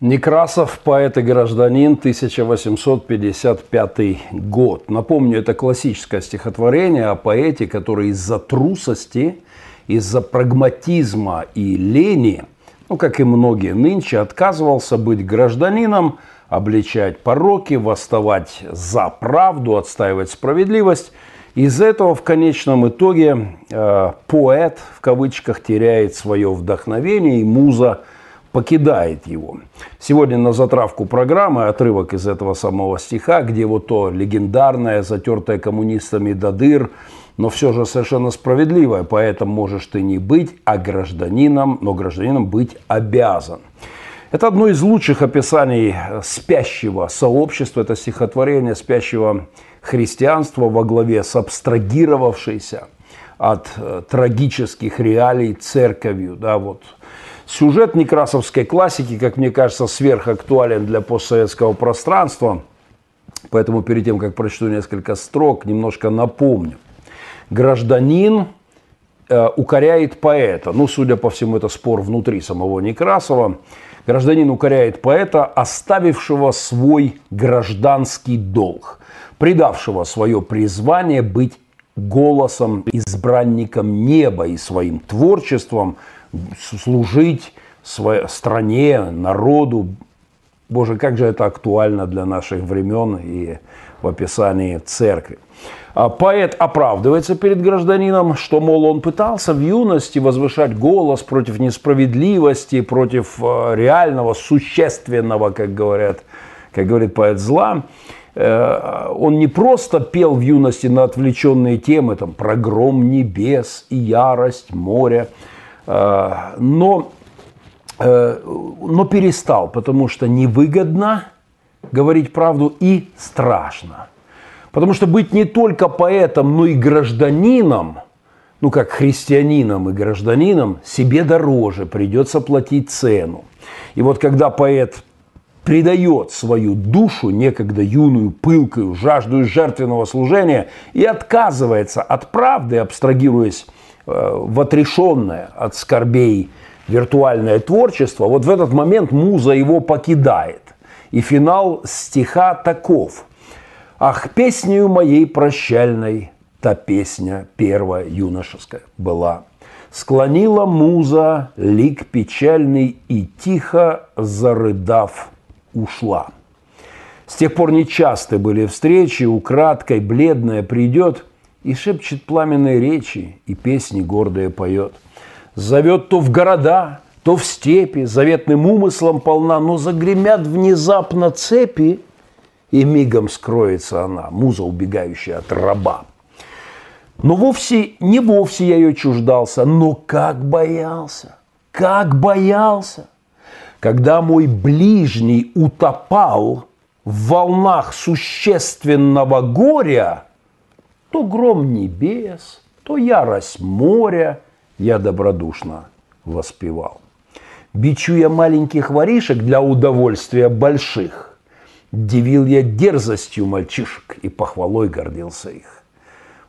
Некрасов, поэт и гражданин, 1855 год. Напомню, это классическое стихотворение о поэте, который из-за трусости, из-за прагматизма и лени, ну, как и многие нынче, отказывался быть гражданином, обличать пороки, восставать за правду, отстаивать справедливость. Из этого в конечном итоге э, поэт, в кавычках, теряет свое вдохновение, и муза – покидает его. Сегодня на затравку программы отрывок из этого самого стиха, где вот то легендарное, затертое коммунистами до дыр, но все же совершенно справедливое. Поэтому можешь ты не быть, а гражданином, но гражданином быть обязан. Это одно из лучших описаний спящего сообщества, это стихотворение спящего христианства во главе с абстрагировавшейся от э, трагических реалий церковью. Да, вот Сюжет некрасовской классики, как мне кажется, сверхактуален для постсоветского пространства. Поэтому перед тем, как прочту несколько строк, немножко напомню. Гражданин э, укоряет поэта. Ну, судя по всему, это спор внутри самого Некрасова. Гражданин укоряет поэта, оставившего свой гражданский долг, предавшего свое призвание быть голосом, избранником неба и своим творчеством – служить своей стране, народу. Боже, как же это актуально для наших времен и в описании церкви. А поэт оправдывается перед гражданином, что, мол, он пытался в юности возвышать голос против несправедливости, против э, реального, существенного, как говорят, как говорит поэт зла. Э, он не просто пел в юности на отвлеченные темы, там, про гром небес и ярость моря, но, э, но перестал, потому что невыгодно говорить правду и страшно. Потому что быть не только поэтом, но и гражданином, ну как христианином и гражданином, себе дороже, придется платить цену. И вот когда поэт предает свою душу, некогда юную, пылкую, жаждую жертвенного служения, и отказывается от правды, абстрагируясь Э, в отрешенное от скорбей виртуальное творчество, вот в этот момент муза его покидает. И финал стиха таков. «Ах, песнею моей прощальной, та песня первая юношеская была. Склонила муза лик печальный и тихо зарыдав ушла. С тех пор нечасты были встречи, украдкой бледная придет – и шепчет пламенные речи, и песни гордые поет. Зовет то в города, то в степи, заветным умыслом полна, но загремят внезапно цепи, и мигом скроется она, муза, убегающая от раба. Но вовсе, не вовсе я ее чуждался, но как боялся, как боялся, когда мой ближний утопал в волнах существенного горя – то гром небес, то ярость моря я добродушно воспевал. Бичуя маленьких воришек для удовольствия больших, Дивил я дерзостью мальчишек и похвалой гордился их.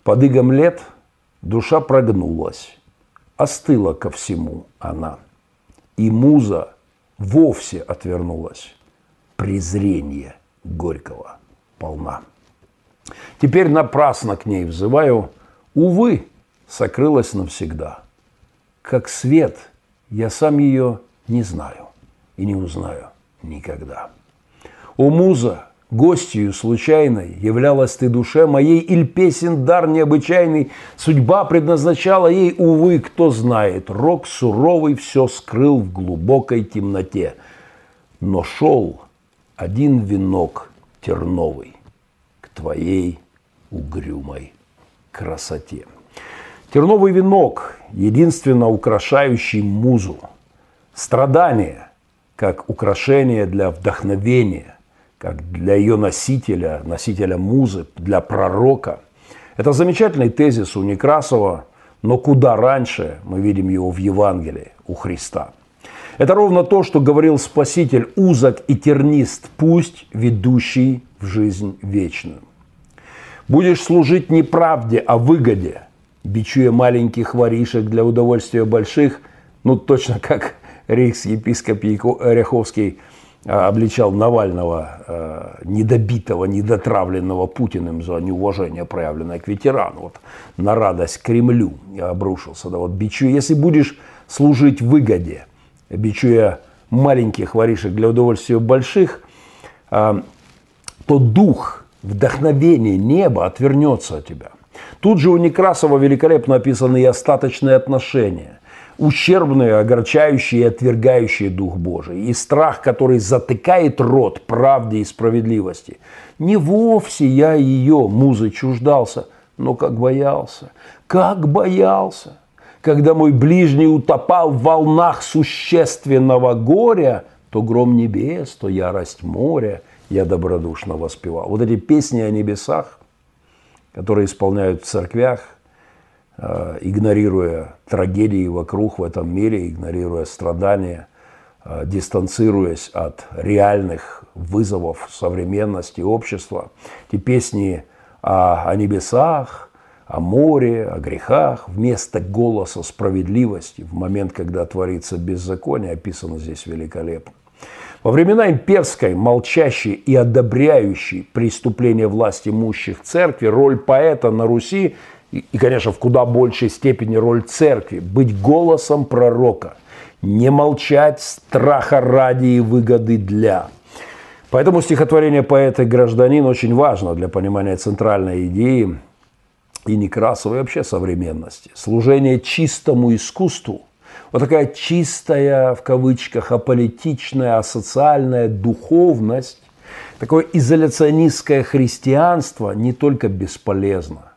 Под игом лет душа прогнулась, остыла ко всему она. И муза вовсе отвернулась, презрение горького полна. Теперь напрасно к ней взываю, увы, сокрылась навсегда. Как свет, я сам ее не знаю и не узнаю никогда. О, муза, гостью случайной являлась ты душе моей, Иль песен дар необычайный, судьба предназначала ей, увы, кто знает, рок суровый все скрыл в глубокой темноте. Но шел один венок терновый твоей угрюмой красоте. Терновый венок, единственно украшающий музу. Страдание, как украшение для вдохновения, как для ее носителя, носителя музы, для пророка. Это замечательный тезис у Некрасова, но куда раньше мы видим его в Евангелии у Христа. Это ровно то, что говорил Спаситель, узок и тернист пусть, ведущий жизнь вечную. Будешь служить не правде, а выгоде, бичуя маленьких воришек для удовольствия больших, ну точно как рейхс-епископ Оряховский обличал Навального, э, недобитого, недотравленного Путиным за неуважение, проявленное к ветерану, вот, на радость Кремлю обрушился. Да, вот, бичу, если будешь служить выгоде, бичуя маленьких воришек для удовольствия больших, э, то дух, вдохновение неба отвернется от тебя. Тут же у Некрасова великолепно описаны и остаточные отношения ущербные, огорчающие и отвергающие Дух Божий, и страх, который затыкает рот правде и справедливости. Не вовсе я ее, музы, чуждался, но как боялся, как боялся, когда мой ближний утопал в волнах существенного горя, то гром небес, то ярость моря я добродушно воспевал. Вот эти песни о небесах, которые исполняют в церквях, Э, игнорируя трагедии вокруг в этом мире, игнорируя страдания, э, дистанцируясь от реальных вызовов современности общества. Эти песни о, о небесах, о море, о грехах, вместо голоса справедливости в момент, когда творится беззаконие, описано здесь великолепно. Во времена имперской, молчащей и одобряющей преступления власти имущих церкви, роль поэта на Руси и, конечно, в куда большей степени роль церкви, быть голосом пророка, не молчать страха ради и выгоды для. Поэтому стихотворение поэта и гражданин очень важно для понимания центральной идеи и Некрасова, и вообще современности. Служение чистому искусству. Вот такая чистая, в кавычках, аполитичная, асоциальная духовность, такое изоляционистское христианство не только бесполезно –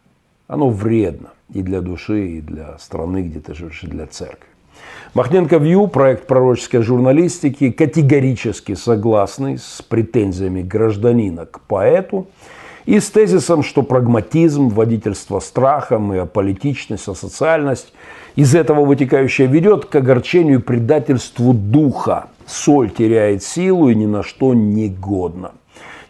оно вредно и для души, и для страны, где ты живешь, и для церкви. Махненко Вью, проект пророческой журналистики, категорически согласный с претензиями гражданина к поэту и с тезисом, что прагматизм, водительство страхом и аполитичность, асоциальность из этого вытекающее ведет к огорчению и предательству духа. Соль теряет силу и ни на что не годна.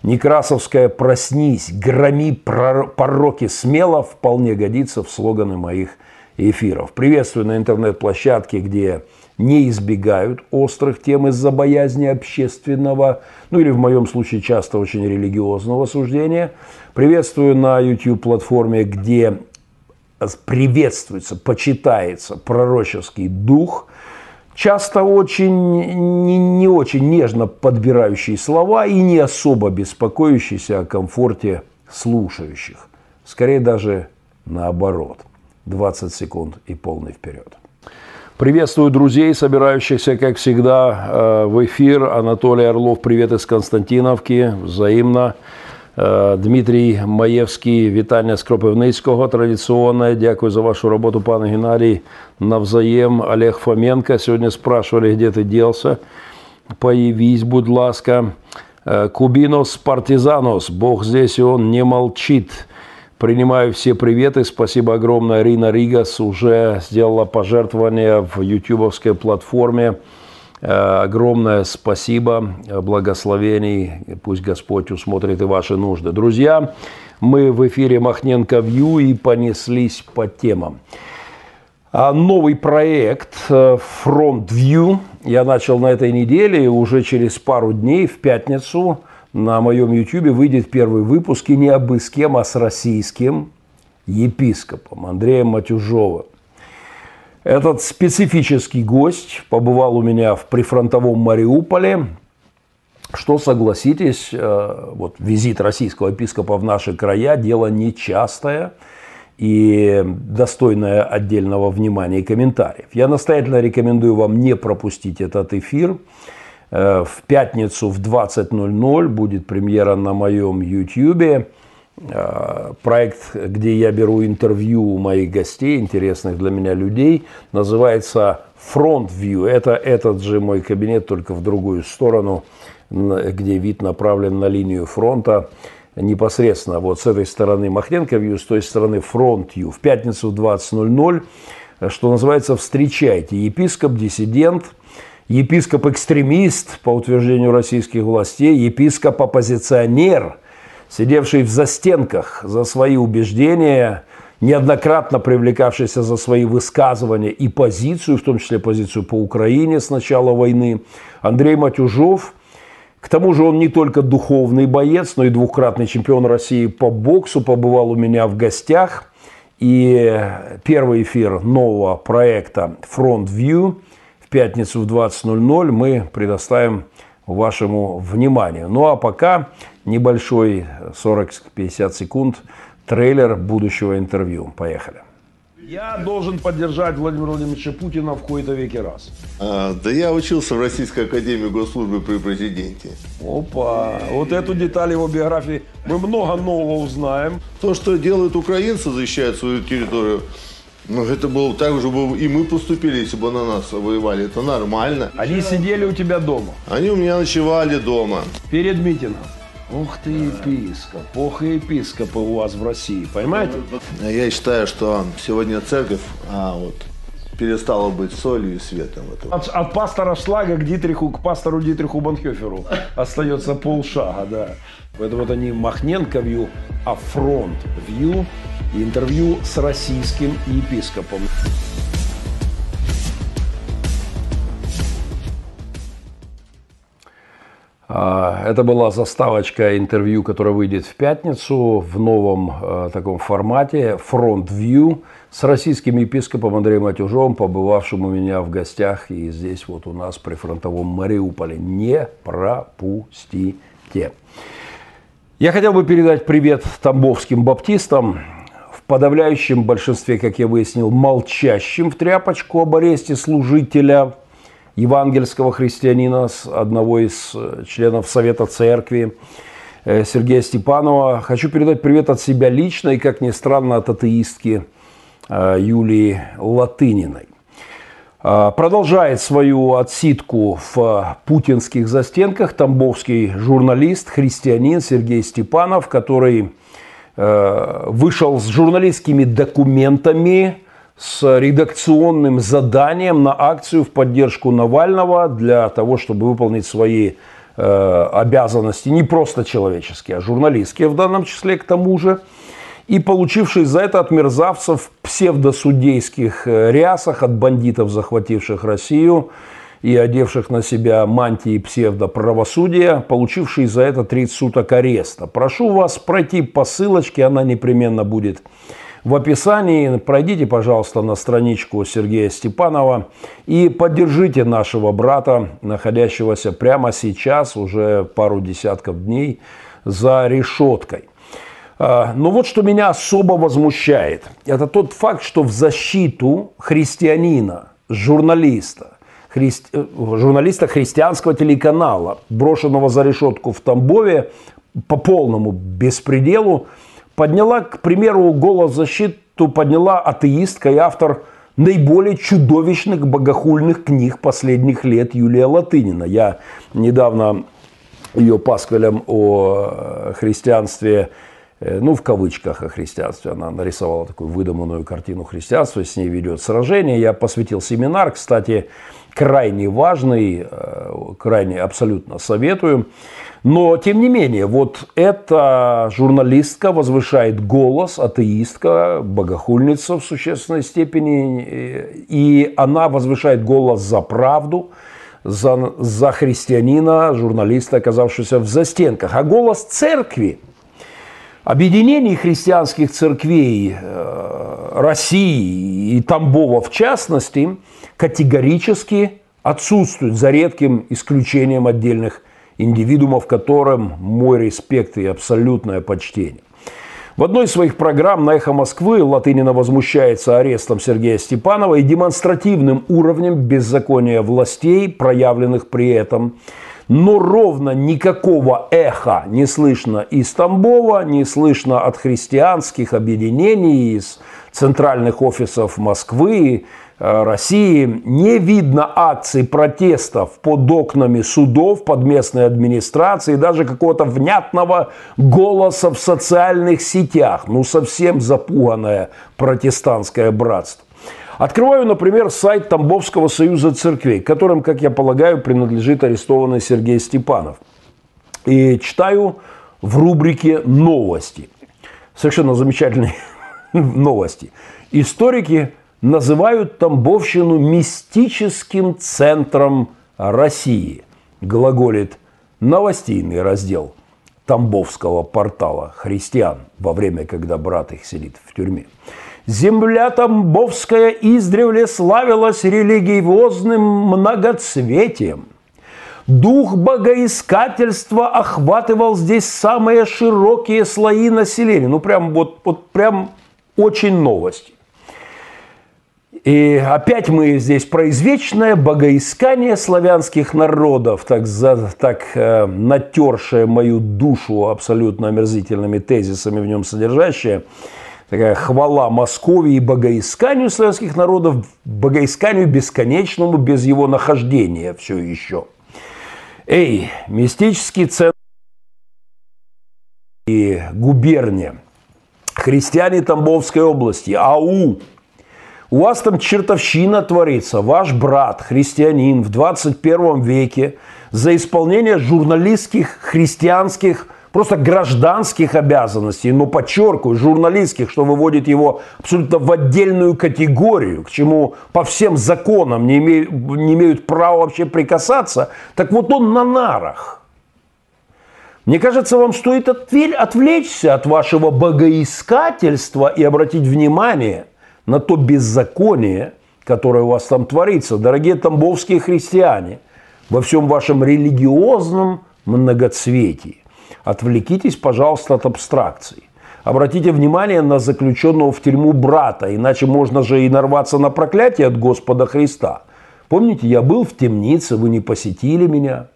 Некрасовская «Проснись, громи пороки смело» вполне годится в слоганы моих эфиров. Приветствую на интернет-площадке, где не избегают острых тем из-за боязни общественного, ну или в моем случае часто очень религиозного суждения. Приветствую на YouTube-платформе, где приветствуется, почитается пророческий дух – часто очень не, не очень нежно подбирающие слова и не особо беспокоящиеся о комфорте слушающих. Скорее даже наоборот. 20 секунд и полный вперед. Приветствую друзей, собирающихся, как всегда, э, в эфир. Анатолий Орлов, привет из Константиновки. Взаимно. Е, Дмитрій Маєвський, вітання з Кропивницького традиційне. Дякую за вашу роботу, пане Геннадій. Навзаєм Олег Фоменко. Сьогодні спрашивали, де ти ділся. Появись, будь ласка. Е, Кубинос Партизанос. Бог здесь, и он не молчит. Принимаю все приветы. Спасибо огромное. Рина Ригас уже сделала пожертвование в ютубовской платформе. Э, огромное спасибо, благословений. Пусть Господь усмотрит и ваши нужды. Друзья, мы в эфире Махненко Вью и понеслись по темам. А новый проект э, Front View я начал на этой неделе, и уже через пару дней, в пятницу, на моем YouTube выйдет первый выпуск, и не обы с кем, а с российским епископом Андреем Матюжовым. Этот специфический гость побывал у меня в прифронтовом Мариуполе, что, согласитесь, э, вот визит российского епископа в наши края – дело нечастое и достойное отдельного внимания и комментариев. Я настоятельно рекомендую вам не пропустить этот эфир. Э, в пятницу в 20.00 будет премьера на моем YouTube. Э, проект, где я беру интервью у моих гостей, интересных для меня людей, называется Front View. Это этот же мой кабинет, только в другую сторону, где вид направлен на линию фронта. Непосредственно вот с этой стороны Махненко View, с той стороны Front View. В пятницу в 20.00, что называется, встречайте. Епископ, диссидент, епископ-экстремист, по утверждению российских властей, епископ-оппозиционер – сидевший в застенках за свои убеждения, неоднократно привлекавшийся за свои высказывания и позицию, в том числе позицию по Украине с начала войны, Андрей Матюжов К тому же он не только духовный боец, но и двукратный чемпион России по боксу, побывал у меня в гостях. И первый эфир нового проекта Front View в пятницу в 20.00 мы предоставим вашему вниманию. Ну а пока небольшой 40-50 секунд трейлер будущего интервью. Поехали. Я должен поддержать Владимира Владимировича Путина в кои-то веке раз. А, да я учился в Российской Академии Госслужбы при президенте. Опа, вот эту деталь его биографии мы много нового узнаем. То, что делают украинцы, защищают свою территорию, ну, это было так же бы и мы поступили, если бы на нас воевали. Это нормально. Они сидели у тебя дома? Они у меня ночевали дома. Перед митингом? Ух ты, епископ, ох и епископы у вас в России, понимаете? Я считаю, что сегодня церковь а, вот, перестала быть солью и светом. От, от пастора Шлага к Дитриху, к пастору Дитриху Банхёферу остается полшага, да. Это не Махненко вью, а фронт вью интервью с российским епископом. А, это была заставочка интервью, которое выйдет в пятницу в новом э, таком формате Front View с российским епископом Андреем Матюжовым, побывавшим у меня в гостях и здесь вот у нас при фронтовом Мариуполе. Не пропустите. Я хотел бы передать привет тамбовским баптистам, подавляющем большинстве, как я выяснил, молчащим в тряпочку об аресте служителя евангельского христианина, одного из э, членов Совета Церкви, э, Сергея Степанова. Хочу передать привет от себя лично и, как ни странно, от атеистки э, Юлии Латыниной. Продолжает свою отсидку в путинских застенках тамбовский журналист, христианин Сергей Степанов, который вышел с журналистскими документами с редакционным заданием на акцию в поддержку Навального для того, чтобы выполнить свои э, обязанности, не просто человеческие, а журналистские в данном числе к тому же, и получивший за это от мерзавцев псевдосудейских э, рясах, от бандитов, захвативших Россию и одевших на себя мантии псевдоправосудия, получивший за это 30 суток ареста. Прошу вас пройти по ссылочке, она непременно будет в описании. Пройдите, пожалуйста, на страничку Сергея Степанова и поддержите нашего брата, находящегося прямо сейчас, уже пару десятков дней, за решеткой. А, но вот что меня особо возмущает, это тот факт, что в защиту христианина, журналиста, христи... Э, журналиста христианского телеканала, брошенного за решетку в Тамбове по полному беспределу, подняла, к примеру, голос защиту подняла атеистка и автор наиболее чудовищных богохульных книг последних лет Юлия Латынина. Я недавно ее пасквилем о христианстве, э, ну, в кавычках о христианстве, она нарисовала такую выдуманную картину христианства, с ней ведет сражение. Я посвятил семинар, кстати, крайне важный, э, крайне абсолютно советую. Но, тем не менее, вот эта журналистка возвышает голос, атеистка, богохульница в существенной степени, и она возвышает голос за правду, за, за христианина, журналиста, оказавшегося в застенках. А голос церкви, объединений христианских церквей э, России и Тамбова в частности, категорически отсутствует, за редким исключением отдельных индивидуумов, которым мой респект и абсолютное почтение. В одной из своих программ на «Эхо Москвы» Латынина возмущается арестом Сергея Степанова и демонстративным уровнем беззакония властей, проявленных при этом. Но ровно никакого эха не слышно из Тамбова, не слышно от христианских объединений, из центральных офисов Москвы, Э, России не видно акций протестов под окнами судов, под местной администрацией, даже какого-то внятного голоса в социальных сетях. Ну, совсем запуганное протестантское братство. Открываю, например, сайт Тамбовского союза церквей, которым, как я полагаю, принадлежит арестованный Сергей Степанов. И читаю в рубрике «Новости». Совершенно замечательные новости. Историки называют Тамбовщину мистическим центром России, глаголит новостейный раздел Тамбовского портала «Христиан» во время, когда брат их сидит в тюрьме. Земля Тамбовская издревле славилась религиозным многоцветием. Дух богоискательства охватывал здесь самые широкие слои населения. Ну, прям вот, вот прям очень новости. И опять мы здесь про извечное богоискание славянских народов, так, за, так э, натершее мою душу абсолютно омерзительными тезисами в нем содержащее. Такая хвала Москве и богоисканию славянских народов, богоисканию бесконечному без его нахождения все еще. Эй, мистический центр и губерния, христиане Тамбовской области, АУ, у вас там чертовщина творится. Ваш брат, христианин в 21 веке, за исполнение журналистских, христианских, просто гражданских обязанностей, но подчеркиваю, журналистских, что выводит его абсолютно в отдельную категорию, к чему по всем законам не имеют, не имеют права вообще прикасаться, так вот он на нарах. Мне кажется, вам стоит отвлечься от вашего богоискательства и обратить внимание – на то беззаконие, которое у вас там творится. Дорогие тамбовские христиане, во всем вашем религиозном многоцветии. Отвлекитесь, пожалуйста, от абстракций. Обратите внимание на заключенного в тюрьму брата, иначе можно же и нарваться на проклятие от Господа Христа. Помните, я был в темнице, вы не посетили меня.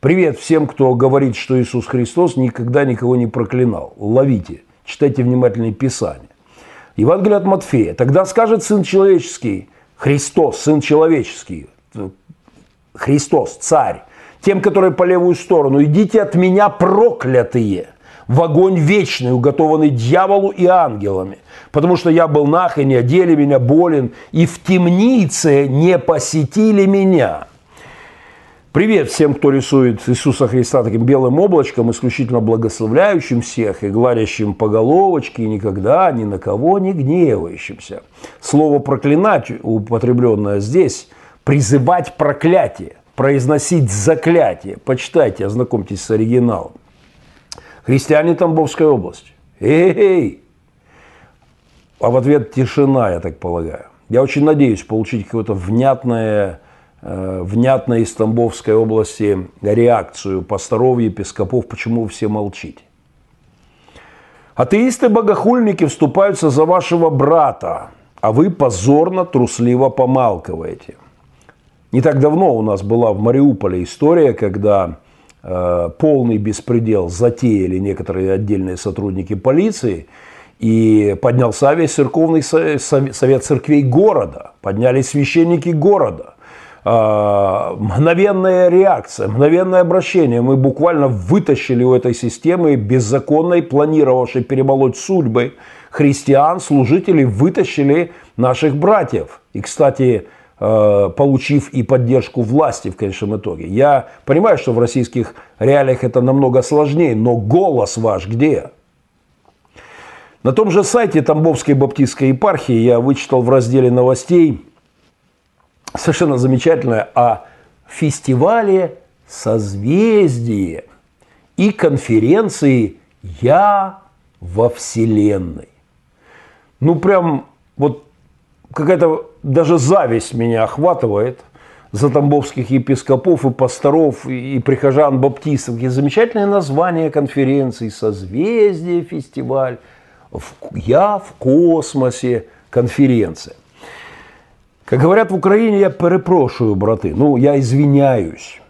Привет всем, кто говорит, что Иисус Христос никогда никого не проклинал. Ловите, читайте внимательно Писание. Евангелие от Матфея. Тогда скажет Сын Человеческий, Христос, Сын Человеческий, Христос, Царь, тем, которые по левую сторону, идите от меня проклятые в огонь вечный, уготованный дьяволу и ангелами, потому что я был нах, и не одели меня, болен, и в темнице не посетили меня. Привет всем, кто рисует Иисуса Христа таким белым облачком, исключительно благословляющим всех и гладящим по головочке, и никогда ни на кого не гневающимся. Слово «проклинать», употребленное здесь, призывать проклятие, произносить заклятие. Почитайте, ознакомьтесь с оригиналом. Христиане Тамбовской области. Эй! А в ответ тишина, я так полагаю. Я очень надеюсь получить какое-то внятное Э, внятно из Тамбовской области реакцию пасторов, епископов, почему вы все молчите. Атеисты-богохульники вступаются за вашего брата, а вы позорно, трусливо помалкиваете. Не так давно у нас была в Мариуполе история, когда э, полный беспредел затеяли некоторые отдельные сотрудники полиции, и поднялся весь церковный совет церквей города, поднялись священники города – а, мгновенная реакция, мгновенное обращение. Мы буквально вытащили у этой системы беззаконной, планировавшей перемолоть судьбы христиан, служителей, вытащили наших братьев. И, кстати, получив и поддержку власти в конечном итоге. Я понимаю, что в российских реалиях это намного сложнее, но голос ваш где? На том же сайте Тамбовской баптистской епархии я вычитал в разделе новостей – совершенно замечательное о фестивале созвездие и конференции «Я во Вселенной». Ну, прям вот какая-то даже зависть меня охватывает за тамбовских епископов и пасторов и прихожан баптистов. Какие замечательные названия конференции «Созвездие фестиваль», «Я в космосе» конференция. Как говорят в Украине, я перепрошую, браты, ну, я извиняюсь,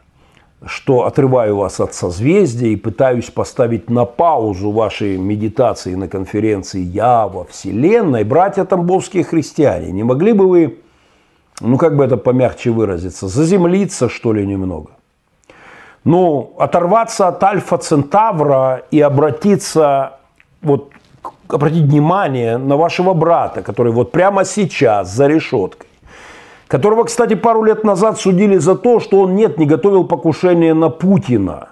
что отрываю вас от созвездия и пытаюсь поставить на паузу ваши медитации на конференции «Я во Вселенной». Братья тамбовские христиане, не могли бы вы, ну, как бы это помягче выразиться, заземлиться, что ли, немного? Ну, оторваться от Альфа Центавра и обратиться, вот, обратить внимание на вашего брата, который вот прямо сейчас за решеткой которого, кстати, пару лет назад судили за то, что он нет, не готовил покушение на Путина,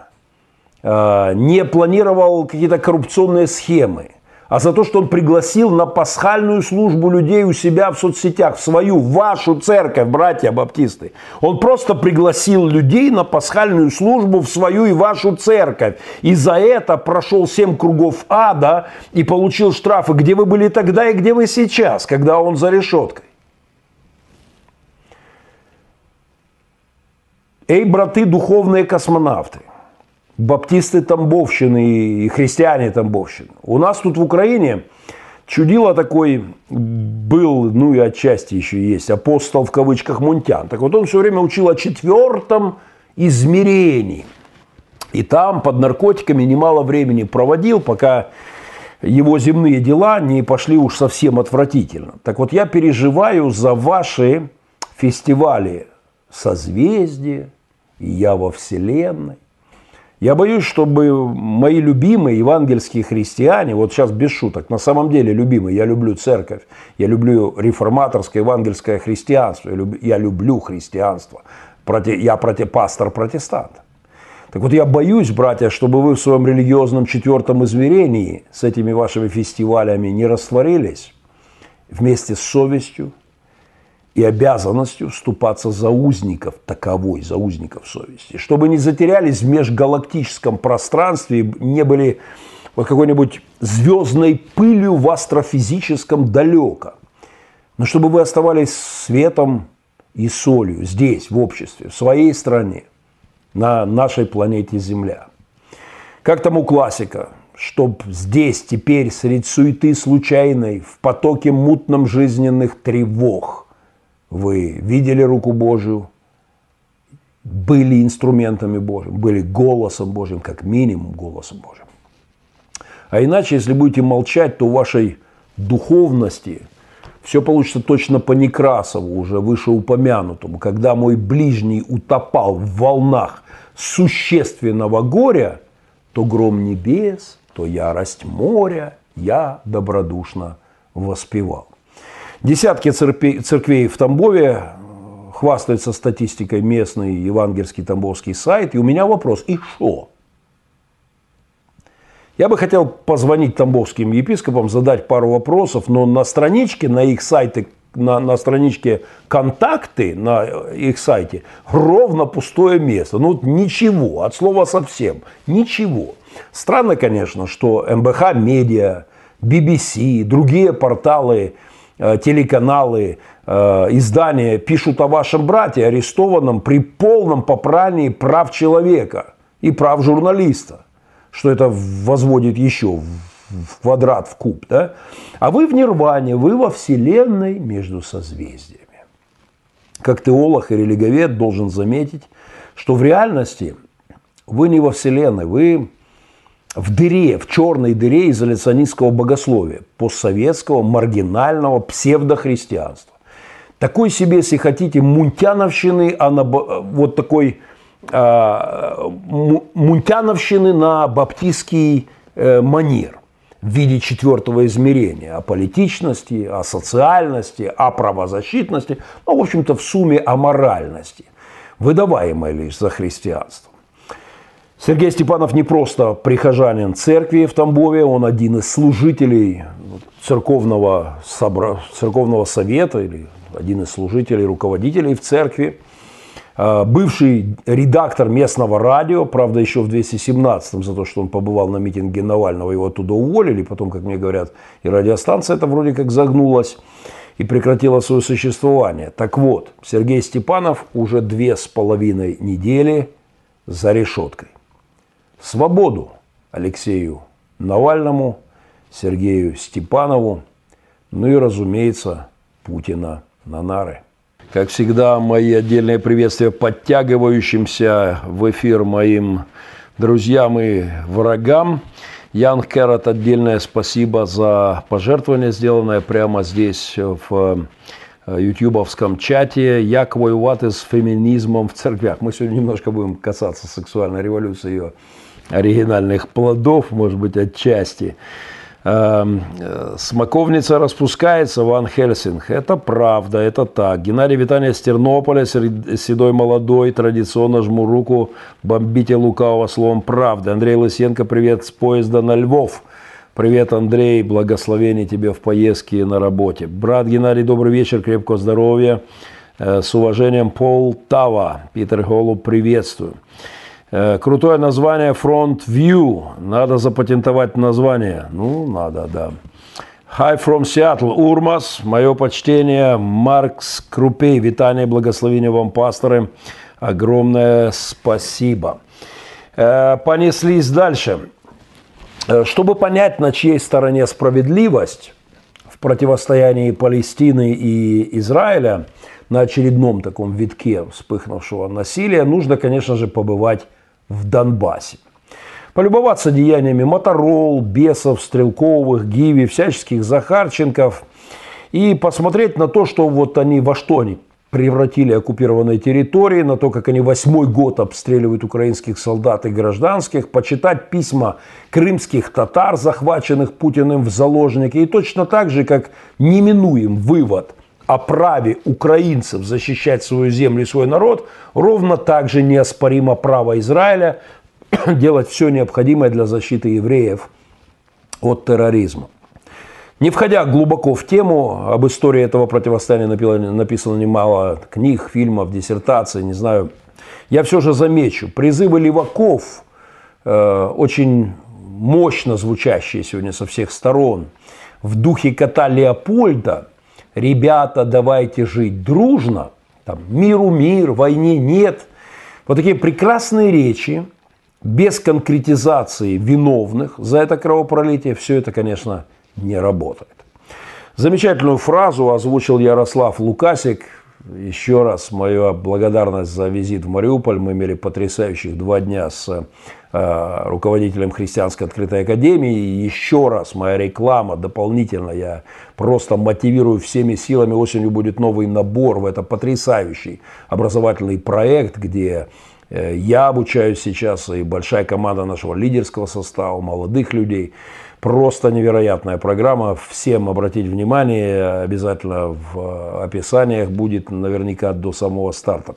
э, не планировал какие-то коррупционные схемы. а за то, что он пригласил на пасхальную службу людей у себя в соцсетях, в свою, в вашу церковь, братья баптисты. Он просто пригласил людей на пасхальную службу в свою и вашу церковь. И за это прошел семь кругов ада и получил штрафы. Где вы были тогда и где вы сейчас, когда он за решеткой? Эй, браты, духовные космонавты – баптисты Тамбовщины и христиане Тамбовщины. У нас тут в Украине чудило такой был, ну и отчасти еще есть, апостол в кавычках Мунтян. Так вот он все время учил о четвертом измерении. И там под наркотиками немало времени проводил, пока его земные дела не пошли уж совсем отвратительно. Так вот я переживаю за ваши фестивали созвездия, и я во Вселенной. Я боюсь, чтобы мои любимые евангельские христиане, вот сейчас без шуток, на самом деле любимые, я люблю церковь, я люблю реформаторское евангельское христианство, я люблю, я люблю христианство, я пастор-протестант. Так вот я боюсь, братья, чтобы вы в своем религиозном четвертом измерении с этими вашими фестивалями не растворились вместе с совестью, и обязанностью вступаться за узников таковой, за узников совести, чтобы не затерялись в межгалактическом пространстве, не были вот какой-нибудь звездной пылью в астрофизическом далеко, но чтобы вы оставались светом и солью здесь, в обществе, в своей стране, на нашей планете Земля. Как там у классика, чтоб здесь, теперь, среди суеты случайной, в потоке мутном жизненных тревог – вы видели руку Божию, были инструментами Божьим, были голосом Божьим, как минимум голосом Божьим. А иначе, если будете молчать, то у вашей духовности все получится точно по Некрасову, уже вышеупомянутому, когда мой ближний утопал в волнах существенного горя, то гром небес, то ярость моря я добродушно воспевал. Десятки церквей в Тамбове хвастаются статистикой местный евангельский тамбовский сайт. И у меня вопрос, и что? Я бы хотел позвонить тамбовским епископам, задать пару вопросов, но на страничке, на их сайте, на, на страничке контакты на их сайте ровно пустое место. Ну, ничего, от слова совсем, ничего. Странно, конечно, что МБХ Медиа, BBC, другие порталы – Э, телеканалы, э, издания пишут о вашем брате, арестованном при полном попрании прав человека и прав журналиста, что это возводит еще в квадрат, в куб. Да? А вы в нирване, вы во вселенной между созвездиями. Как теолог и религовед должен заметить, что в реальности вы не во вселенной, вы в дыре, в черной дыре изоляционистского богословия, постсоветского, маргинального псевдохристианства. Такой себе, если хотите, мунтяновщины, а на, вот такой а, мунтяновщины на баптистский э, манер в виде четвертого измерения о политичности, о социальности, о правозащитности, ну, в общем-то, в сумме о моральности, выдаваемой лишь за христианство. Сергей Степанов не просто прихожанин церкви в Тамбове, он один из служителей церковного, собра... церковного совета или один из служителей, руководителей в церкви. А, бывший редактор местного радио, правда, еще в 217-м за то, что он побывал на митинге Навального, его оттуда уволили. Потом, как мне говорят, и радиостанция это вроде как загнулась и прекратила свое существование. Так вот, Сергей Степанов уже две с половиной недели за решеткой. Свободу Алексею Навальному, Сергею Степанову, ну и, разумеется, Путина на нары. Как всегда, мои отдельные приветствия подтягивающимся в эфир моим друзьям и врагам. Ян Керат, отдельное спасибо за пожертвование, сделанное прямо здесь в э, ютубовском чате. Як воевать с феминизмом в церквях. Мы сегодня немножко будем касаться сексуальной революции, ее оригинальных плодов, может быть, отчасти. Эм, смоковница распускается, Ван Хельсинг. Это правда, это так. Геннадий с Тернополя, седой молодой, традиционно жму руку, бомбите лукавого словом правда. Андрей Лысенко, привет с поезда на Львов. Привет, Андрей, благословение тебе в поездке на работе. Брат Геннадий, добрый вечер, крепкого здоровья. Э, с уважением, Пол Тава. Питер Голуб, приветствую. Э, крутое название Front View. Надо запатентовать название. Ну, надо, да. Hi from Seattle, Урмас. Мое почтение, Маркс Крупей. Витание, благословение вам, пасторы. Огромное спасибо. Э, понеслись дальше. Чтобы понять, на чьей стороне справедливость в противостоянии Палестины и Израиля – на очередном таком витке вспыхнувшего насилия, нужно, конечно же, побывать в Донбассе. Полюбоваться деяниями Моторол, Бесов, Стрелковых, Гиви, всяческих Захарченков и посмотреть на то, что вот они, во что они превратили оккупированные территории, на то, как они восьмой год обстреливают украинских солдат и гражданских, почитать письма крымских татар, захваченных Путиным в заложники, и точно так же, как неминуем вывод – о праве украинцев защищать свою землю и свой народ, ровно так же неоспоримо право Израиля делать все необходимое для защиты евреев от терроризма. Не входя глубоко в тему, об истории этого противостояния написано немало книг, фильмов, диссертаций, не знаю. Я все же замечу, призывы леваков, э, очень мощно звучащие сегодня со всех сторон, в духе кота Леопольда – ребята, давайте жить дружно, там, миру мир, войне нет. Вот такие прекрасные речи, без конкретизации виновных за это кровопролитие, все это, конечно, не работает. Замечательную фразу озвучил Ярослав Лукасик. Еще раз моя благодарность за визит в Мариуполь. Мы имели потрясающих два дня с Э, руководителем Христианской открытой академии. И еще раз моя реклама дополнительно, я просто мотивирую всеми силами. Осенью будет новый набор в это потрясающий образовательный проект, где э, я обучаюсь сейчас, и большая команда нашего лидерского состава, молодых людей. Просто невероятная программа. Всем обратить внимание, обязательно в описаниях будет наверняка до самого старта.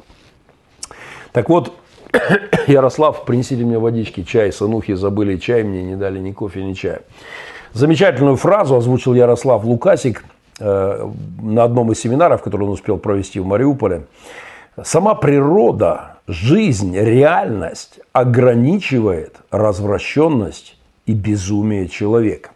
Так вот, Ярослав, принесите мне водички, чай, сынухи забыли чай, мне не дали ни кофе, ни чая. Замечательную фразу озвучил Ярослав Лукасик э, на одном из семинаров, который он успел провести в Мариуполе. Сама природа, жизнь, реальность ограничивает развращенность и безумие человека.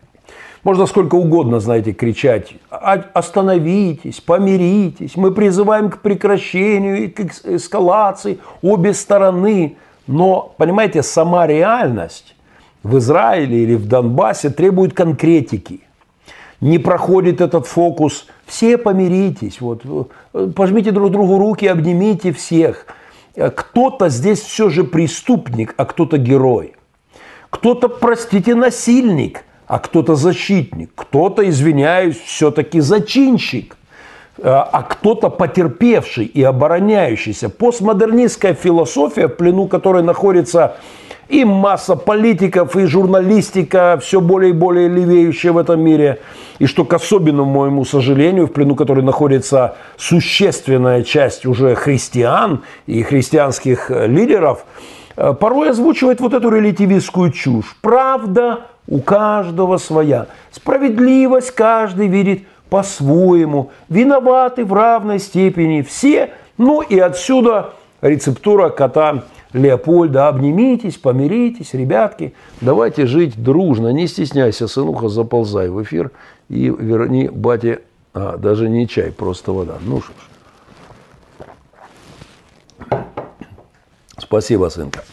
Можно сколько угодно, знаете, кричать, остановитесь, помиритесь, мы призываем к прекращению и к эскалации обе стороны. Но, понимаете, сама реальность в Израиле или в Донбассе требует конкретики. Не проходит этот фокус, все помиритесь, вот, пожмите друг другу руки, обнимите всех. Кто-то здесь все же преступник, а кто-то герой. Кто-то, простите, насильник – а кто-то защитник, кто-то, извиняюсь, все-таки зачинщик, а кто-то потерпевший и обороняющийся. Постмодернистская философия, в плену которой находится и масса политиков, и журналистика, все более и более левеющая в этом мире. И что к особенному моему сожалению, в плену которой находится существенная часть уже христиан и христианских лидеров, э, порой озвучивает вот эту релятивистскую чушь. Правда у каждого своя. Справедливость каждый видит по-своему. Виноваты в равной степени все. Ну и отсюда рецептура кота Леопольда. Обнимитесь, помиритесь, ребятки. Давайте жить дружно. Не стесняйся, сынуха, заползай в эфир и верни бате, а, даже не чай, просто вода. Ну что ж. Спасибо, сынка.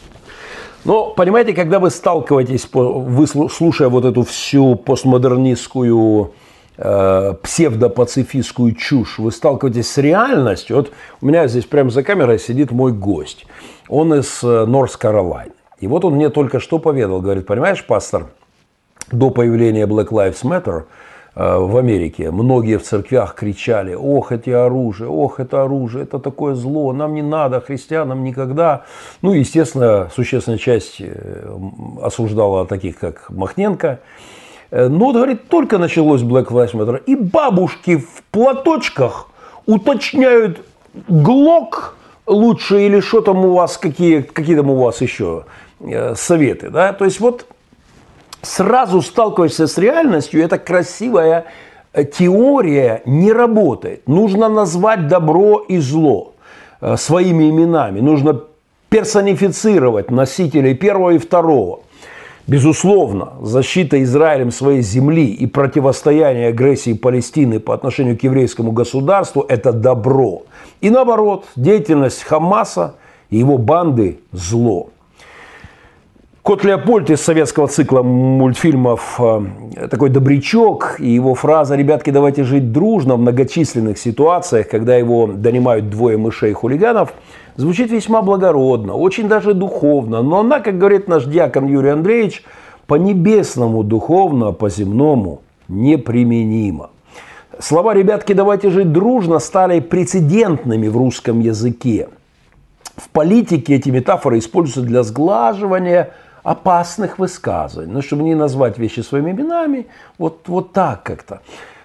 Но, понимаете, когда вы сталкиваетесь, вы слушая вот эту всю постмодернистскую псевдопацифистскую чушь, вы сталкиваетесь с реальностью. Вот у меня здесь прямо за камерой сидит мой гость. Он из Норс э. И вот он мне только что поведал, говорит, понимаешь, пастор, до появления Black Lives Matter – Э, в Америке многие в церквях кричали, ох, эти оружие, ох, это оружие, это такое зло, нам не надо, христианам никогда. Ну, естественно, существенная часть э, осуждала таких, как Махненко. Э, но, вот, говорит, только началось Black Lives Matter, и бабушки в платочках уточняют глок лучше или что там у вас, какие, какие там у вас еще советы. Да? То есть вот сразу сталкиваешься с реальностью, эта красивая э, теория не работает. Нужно назвать добро и зло э, своими именами. Нужно персонифицировать носителей первого и второго. Безусловно, защита Израилем своей земли и противостояние агрессии Палестины по отношению к еврейскому государству – это добро. И наоборот, деятельность Хамаса и его банды – зло. Кот Леопольд из советского цикла мультфильмов э, такой добрячок, и его фраза «Ребятки, давайте жить дружно» в многочисленных ситуациях, когда его донимают двое мышей-хулиганов, звучит весьма благородно, очень даже духовно, но она, как говорит наш диакон Юрий Андреевич, по небесному духовно, по земному неприменима. Слова «ребятки, давайте жить дружно» стали прецедентными в русском языке. В политике эти метафоры используются для сглаживания – опасных высказываний. Ну, чтобы не назвать вещи своими именами, вот, вот так как-то.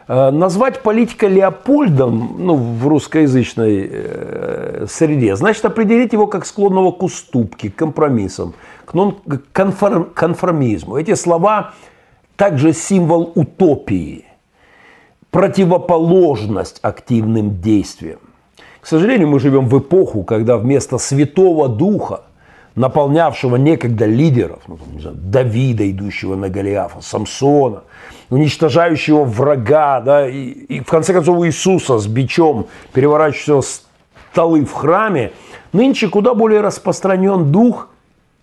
Э, назвать политика Леопольдом ну, в русскоязычной э, среде, значит определить его как склонного к уступке, к компромиссам, к конформ, конформизму. Эти слова также символ утопии, противоположность активным действиям. К сожалению, мы живем в эпоху, когда вместо Святого Духа – наполнявшего некогда лидеров, ну, там, знаю, Давида, идущего на Голиафа, Самсона, уничтожающего врага, да, и, и в конце концов Иисуса с бичом, переворачивающего столы в храме, нынче куда более распространен дух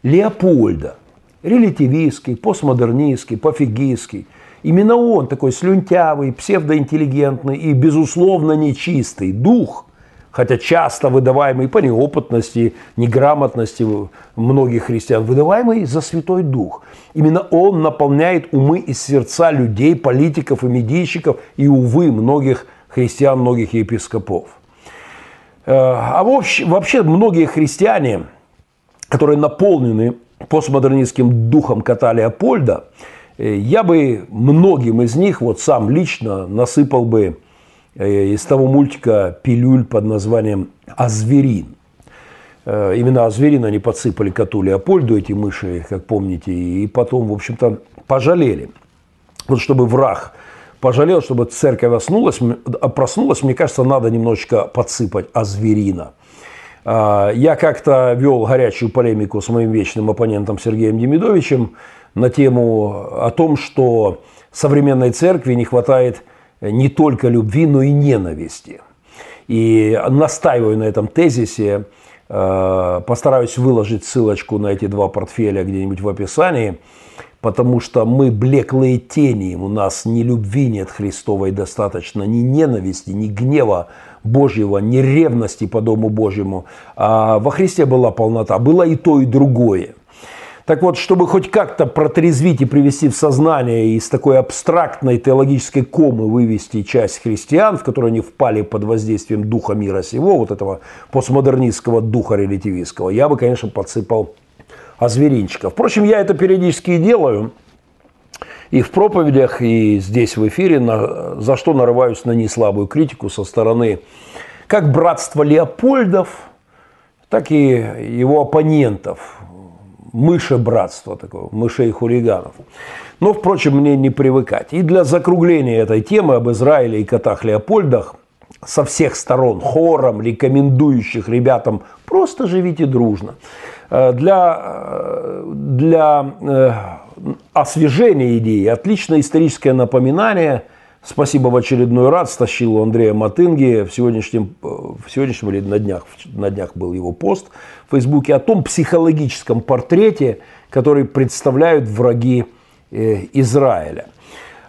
Леопольда, релятивистский, постмодернистский, пофигистский. Именно он такой слюнтявый, псевдоинтеллигентный и, безусловно, нечистый дух – хотя часто выдаваемый по неопытности, неграмотности многих христиан, выдаваемый за Святой Дух. Именно он наполняет умы и сердца людей, политиков и медийщиков, и, увы, многих христиан, многих епископов. Э, а вообще, вообще многие христиане, которые наполнены постмодернистским духом кота Леопольда, э, я бы многим из них, вот сам лично, насыпал бы из того мультика «Пилюль» под названием «Азверин». Э, именно Азверин они подсыпали коту Леопольду, эти мыши, как помните, и потом, в общем-то, пожалели. Вот чтобы враг пожалел, чтобы церковь оснулась, проснулась, мне кажется, надо немножечко подсыпать Азверина. А, я как-то вел горячую полемику с моим вечным оппонентом Сергеем Демидовичем на тему о том, что современной церкви не хватает не только любви, но и ненависти. И настаиваю на этом тезисе, э, постараюсь выложить ссылочку на эти два портфеля где-нибудь в описании, потому что мы блеклые тени, у нас ни любви нет Христовой достаточно, ни ненависти, ни гнева Божьего, ни ревности по Дому Божьему. А во Христе была полнота, было и то, и другое – так вот, чтобы хоть как-то протрезвить и привести в сознание из такой абстрактной теологической комы вывести часть христиан, в которые они впали под воздействием духа мира сего, вот этого постмодернистского духа релятивистского, я бы, конечно, подсыпал озверинчиков. Впрочем, я это периодически делаю. И в проповедях, и здесь в эфире, на, за что нарываюсь на неслабую критику со стороны как братства Леопольдов, так и его оппонентов, мышебратство такого, мышей-хулиганов. Но, впрочем, мне не привыкать. И для закругления этой темы об Израиле и котах Леопольдах со всех сторон хором рекомендующих ребятам просто живите дружно. Э, для, э, для э, освежения идеи отличное историческое напоминание – Спасибо в очередной раз стащил у Андрея Матынги. В сегодняшнем, в сегодняшнем или на днях, на днях был его пост в Фейсбуке о том психологическом портрете, который представляют враги э, Израиля.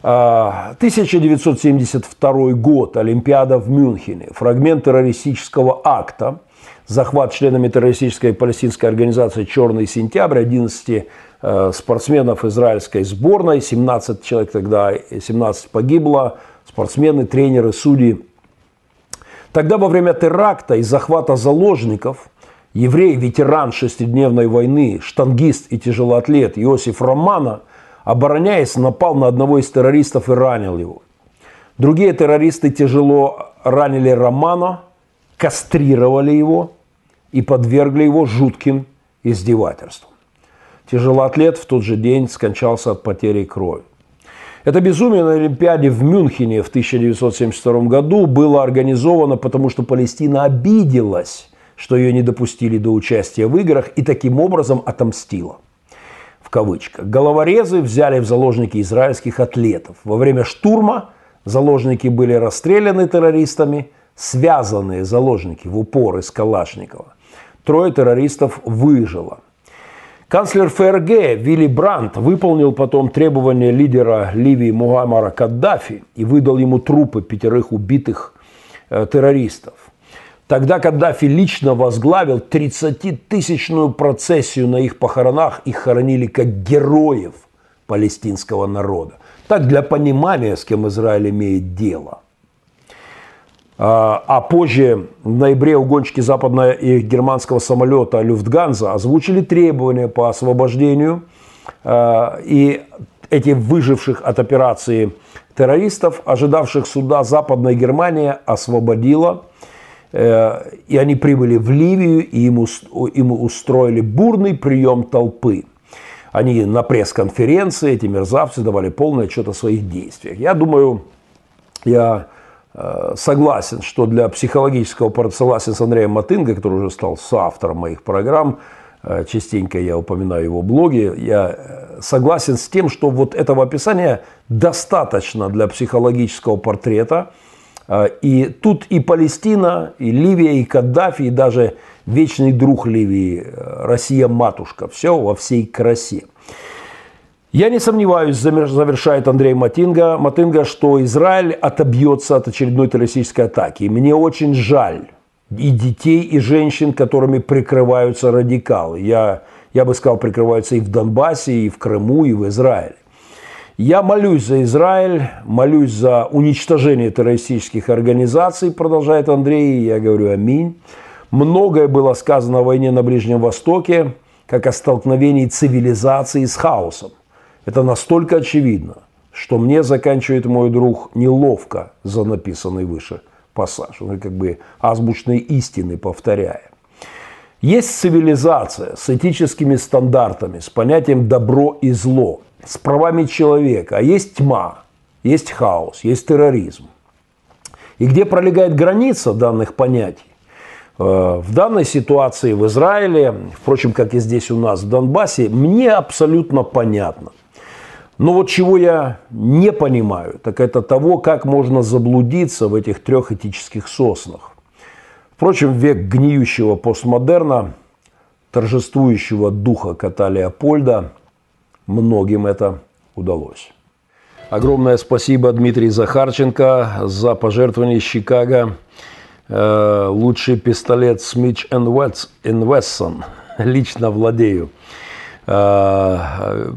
1972 а, год, Олимпиада в Мюнхене, фрагмент террористического акта, захват членами террористической палестинской организации «Черный сентябрь» 11 Э, спортсменов израильской сборной. 17 человек тогда, 17 погибло, спортсмены, тренеры, судьи. Тогда во время теракта и захвата заложников еврей, ветеран шестидневной войны, штангист и тяжелоатлет Иосиф Романа, обороняясь, напал на одного из террористов и ранил его. Другие террористы тяжело ранили Романа, кастрировали его и подвергли его жутким издевательствам. Тяжелоатлет в тот же день скончался от потери крови. Это безумие на Олимпиаде в Мюнхене в 1972 году было организовано, потому что Палестина обиделась, что ее не допустили до участия в играх и таким образом отомстила. Кавычках. Головорезы взяли в заложники израильских атлетов. Во время штурма заложники были расстреляны террористами, связанные заложники в упор из Калашникова. Трое террористов выжило. Канцлер ФРГ Вилли Брандт выполнил потом требования лидера Ливии Муаммара Каддафи и выдал ему трупы пятерых убитых э, террористов. Тогда Каддафи лично возглавил 30-тысячную процессию на их похоронах. Их хоронили как героев палестинского народа. Так для понимания, с кем Израиль имеет дело. А, а позже, в ноябре, угонщики западного и германского самолета Люфтганза озвучили требования по освобождению. А, и эти выживших от операции террористов, ожидавших суда, Западная Германия освободила. Э, и они прибыли в Ливию, и им, им устроили бурный прием толпы. Они на пресс-конференции, эти мерзавцы, давали полный отчет о своих действиях. Я думаю, я Э, согласен, что для психологического согласен с Андреем Матынго, который уже стал соавтором моих программ, э, частенько я упоминаю его блоги, я согласен с тем, что вот этого описания достаточно для психологического портрета. И тут и Палестина, и Ливия, и Каддафи, и даже вечный друг Ливии, Россия-матушка, все во всей красе. Я не сомневаюсь, завершает Андрей Матинга, Матинга, что Израиль отобьется от очередной террористической атаки. Мне очень жаль и детей, и женщин, которыми прикрываются радикалы. Я, я бы сказал, прикрываются и в Донбассе, и в Крыму, и в Израиле. Я молюсь за Израиль, молюсь за уничтожение террористических организаций, продолжает Андрей, я говорю аминь. Многое было сказано о войне на Ближнем Востоке, как о столкновении цивилизации с хаосом. Это настолько очевидно, что мне заканчивает мой друг неловко за написанный выше пассаж. Он как бы азбучные истины повторяя. Есть цивилизация с этическими стандартами, с понятием добро и зло, с правами человека, а есть тьма, есть хаос, есть терроризм. И где пролегает граница данных понятий? Э, в данной ситуации в Израиле, впрочем, как и здесь у нас в Донбассе, мне абсолютно понятно – но вот чего я не понимаю, так это того, как можно заблудиться в этих трех этических соснах. Впрочем, век гниющего постмодерна, торжествующего духа кота Леопольда, многим это удалось. Огромное спасибо Дмитрий Захарченко за пожертвование Чикаго. Э, лучший пистолет Смич Вессон. Лично владею. Э,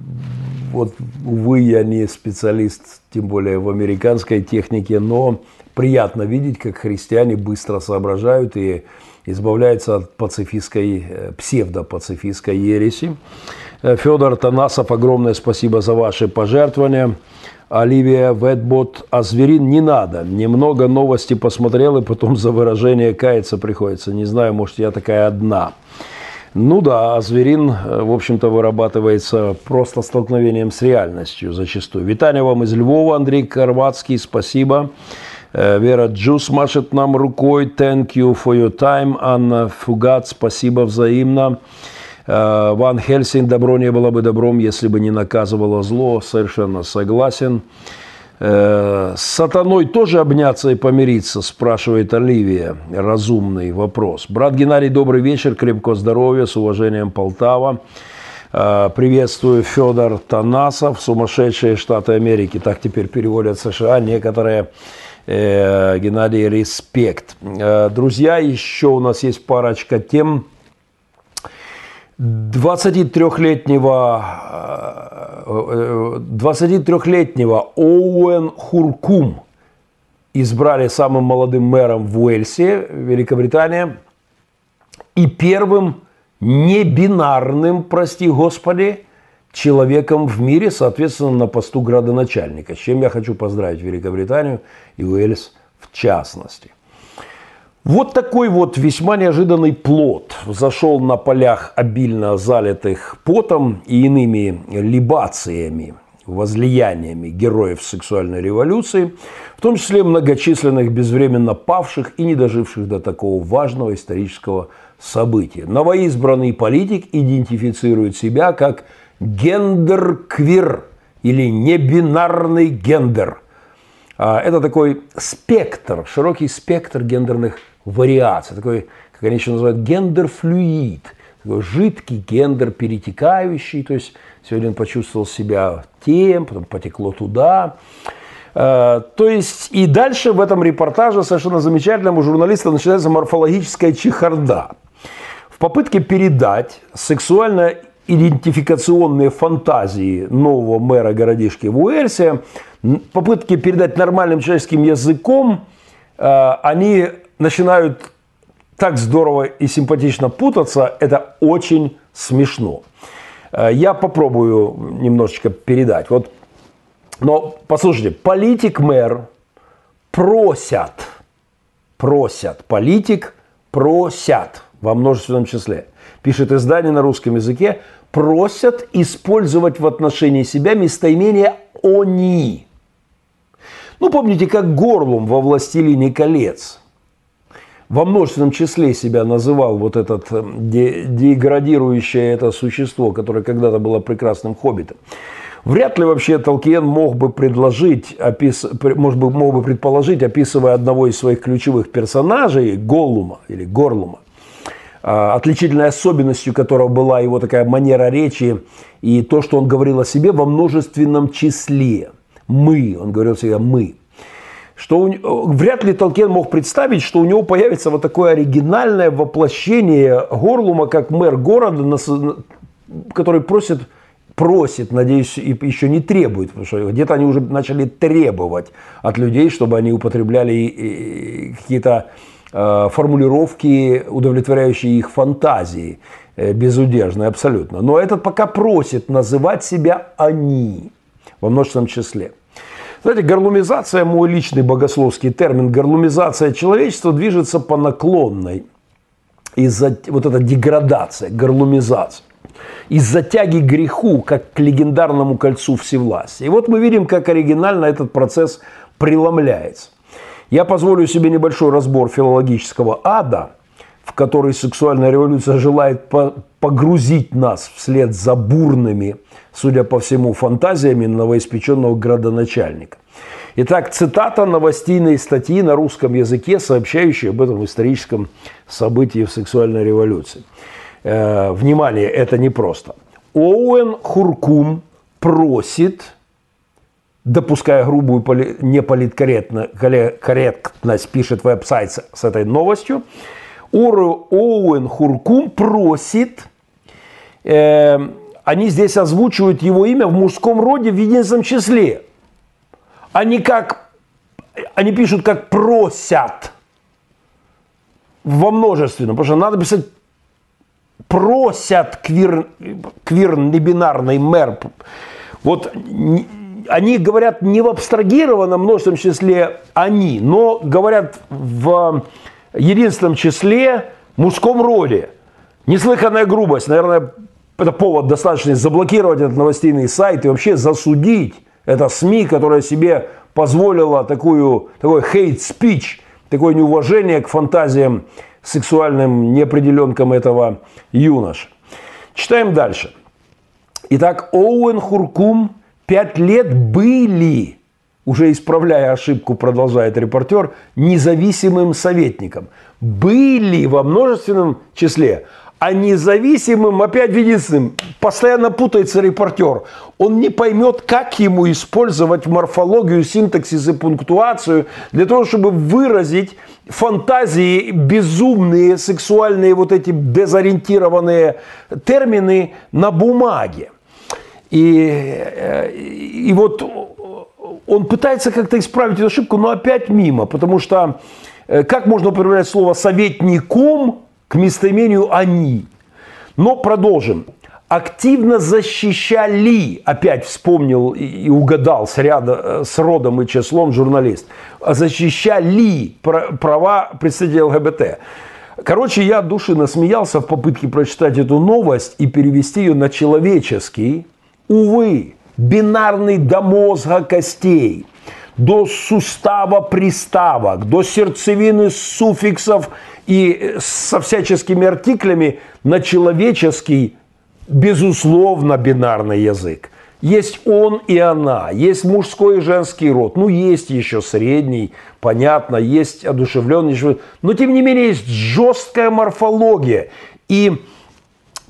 вот, увы, я не специалист, тем более в американской технике, но приятно видеть, как христиане быстро соображают и избавляются от пацифистской, э, псевдопацифистской ереси. Э, Федор Танасов, огромное спасибо за ваши пожертвования. Оливия Ветбот, а зверин не надо. Немного новости посмотрел, и потом за выражение каяться приходится. Не знаю, может, я такая одна. Ну да, а зверин, э, в общем-то, вырабатывается просто столкновением с реальностью зачастую. Витание вам из Львова, Андрей Карватский, спасибо. Э, Вера Джус машет нам рукой. Thank you for your time. Анна Фугат, спасибо взаимно. Э, Ван Хельсинг, добро не было бы добром, если бы не наказывало зло. Совершенно согласен. С сатаной тоже обняться и помириться, спрашивает Оливия. Разумный вопрос. Брат Геннадий, добрый вечер, крепкого здоровья, с уважением Полтава. Приветствую Федор Танасов, сумасшедшие Штаты Америки. Так теперь переводят США некоторые. Э, Геннадий, респект. Друзья, еще у нас есть парочка тем 23-летнего 23-летнего Оуэн Хуркум избрали самым молодым мэром в Уэльсе, Великобритания, и первым небинарным, прости господи, человеком в мире, соответственно, на посту градоначальника, с чем я хочу поздравить Великобританию и Уэльс в частности. Вот такой вот весьма неожиданный плод зашел на полях, обильно залитых потом и иными либациями, возлияниями героев сексуальной революции, в том числе многочисленных безвременно павших и не доживших до такого важного исторического события. Новоизбранный политик идентифицирует себя как гендер-квир или небинарный гендер. А, это такой спектр, широкий спектр гендерных вариаций, такой, как они еще называют, gender-fluid, такой жидкий гендер перетекающий, то есть сегодня он почувствовал себя тем, потом потекло туда. А, то есть и дальше в этом репортаже совершенно замечательному журналиста начинается морфологическая чехарда. В попытке передать сексуально-идентификационные фантазии нового мэра городишки в Уэльсе, попытки передать нормальным человеческим языком, а, они начинают так здорово и симпатично путаться, это очень смешно. Э, я попробую немножечко передать. Вот, но послушайте, политик-мэр просят, просят, политик просят во множественном числе, пишет издание на русском языке, просят использовать в отношении себя местоимение «они». Ну, помните, как Горлум во «Властелине колец» во множественном числе себя называл вот этот э, деградирующее это существо, которое когда-то было прекрасным хоббитом. Вряд ли вообще Толкиен мог бы предложить, опис... может быть, мог бы предположить, описывая одного из своих ключевых персонажей, Голлума или Горлума, отличительной особенностью которого была его такая манера речи и то, что он говорил о себе во множественном числе. Мы, он говорил всегда «мы» что у, вряд ли Толкен мог представить, что у него появится вот такое оригинальное воплощение Горлума как мэр города, который просит, просит, надеюсь, и еще не требует, потому что где-то они уже начали требовать от людей, чтобы они употребляли какие-то формулировки, удовлетворяющие их фантазии, э, безудержные абсолютно. Но этот пока просит называть себя «они» во множественном числе. Знаете, горлумизация, мой личный богословский термин, горлумизация человечества движется по наклонной. Из-за вот эта деградация, горлумизация. Из-за тяги греху, как к легендарному кольцу всевластия. И вот мы видим, как оригинально этот процесс преломляется. Я позволю себе небольшой разбор филологического ада, в который сексуальная революция желает погрузить нас вслед за бурными судя по всему, фантазиями новоиспеченного градоначальника. Итак, цитата новостейной статьи на русском языке, сообщающей об этом историческом событии в сексуальной революции. Э, внимание, это непросто. Оуэн Хуркум просит, допуская грубую поли, неполиткорректность, пишет веб-сайт с этой новостью, Оуэн Хуркум просит э, они здесь озвучивают его имя в мужском роде в единственном числе. Они как, они пишут как просят во множественном, потому что надо писать просят квир, квир небинарный мэр. Вот они говорят не в абстрагированном множественном числе они, но говорят в единственном числе мужском роде. Неслыханная грубость. Наверное, это повод достаточно заблокировать этот новостейный сайт и вообще засудить это СМИ, которая себе позволила такую, такой speech, такое неуважение к фантазиям сексуальным неопределенкам этого юноши. Читаем дальше. Итак, Оуэн Хуркум пять лет были, уже исправляя ошибку, продолжает репортер, независимым советником. Были во множественном числе а независимым, опять единственным, постоянно путается репортер. Он не поймет, как ему использовать морфологию, синтаксис и пунктуацию для того, чтобы выразить фантазии, безумные, сексуальные, вот эти дезориентированные термины на бумаге. И, и вот он пытается как-то исправить эту ошибку, но опять мимо, потому что э, как можно употреблять слово «советником», к местоимению «они». Но продолжим. активно защищали, опять вспомнил и угадал с, ряда, с родом и числом журналист, защищали права представителей ЛГБТ. Короче, я от души насмеялся в попытке прочитать эту новость и перевести ее на человеческий. Увы, бинарный до мозга костей, до сустава приставок, до сердцевины суффиксов и со всяческими артиклями на человеческий, безусловно, бинарный язык. Есть он и она, есть мужской и женский род, ну есть еще средний, понятно, есть одушевленный, но тем не менее есть жесткая морфология. И,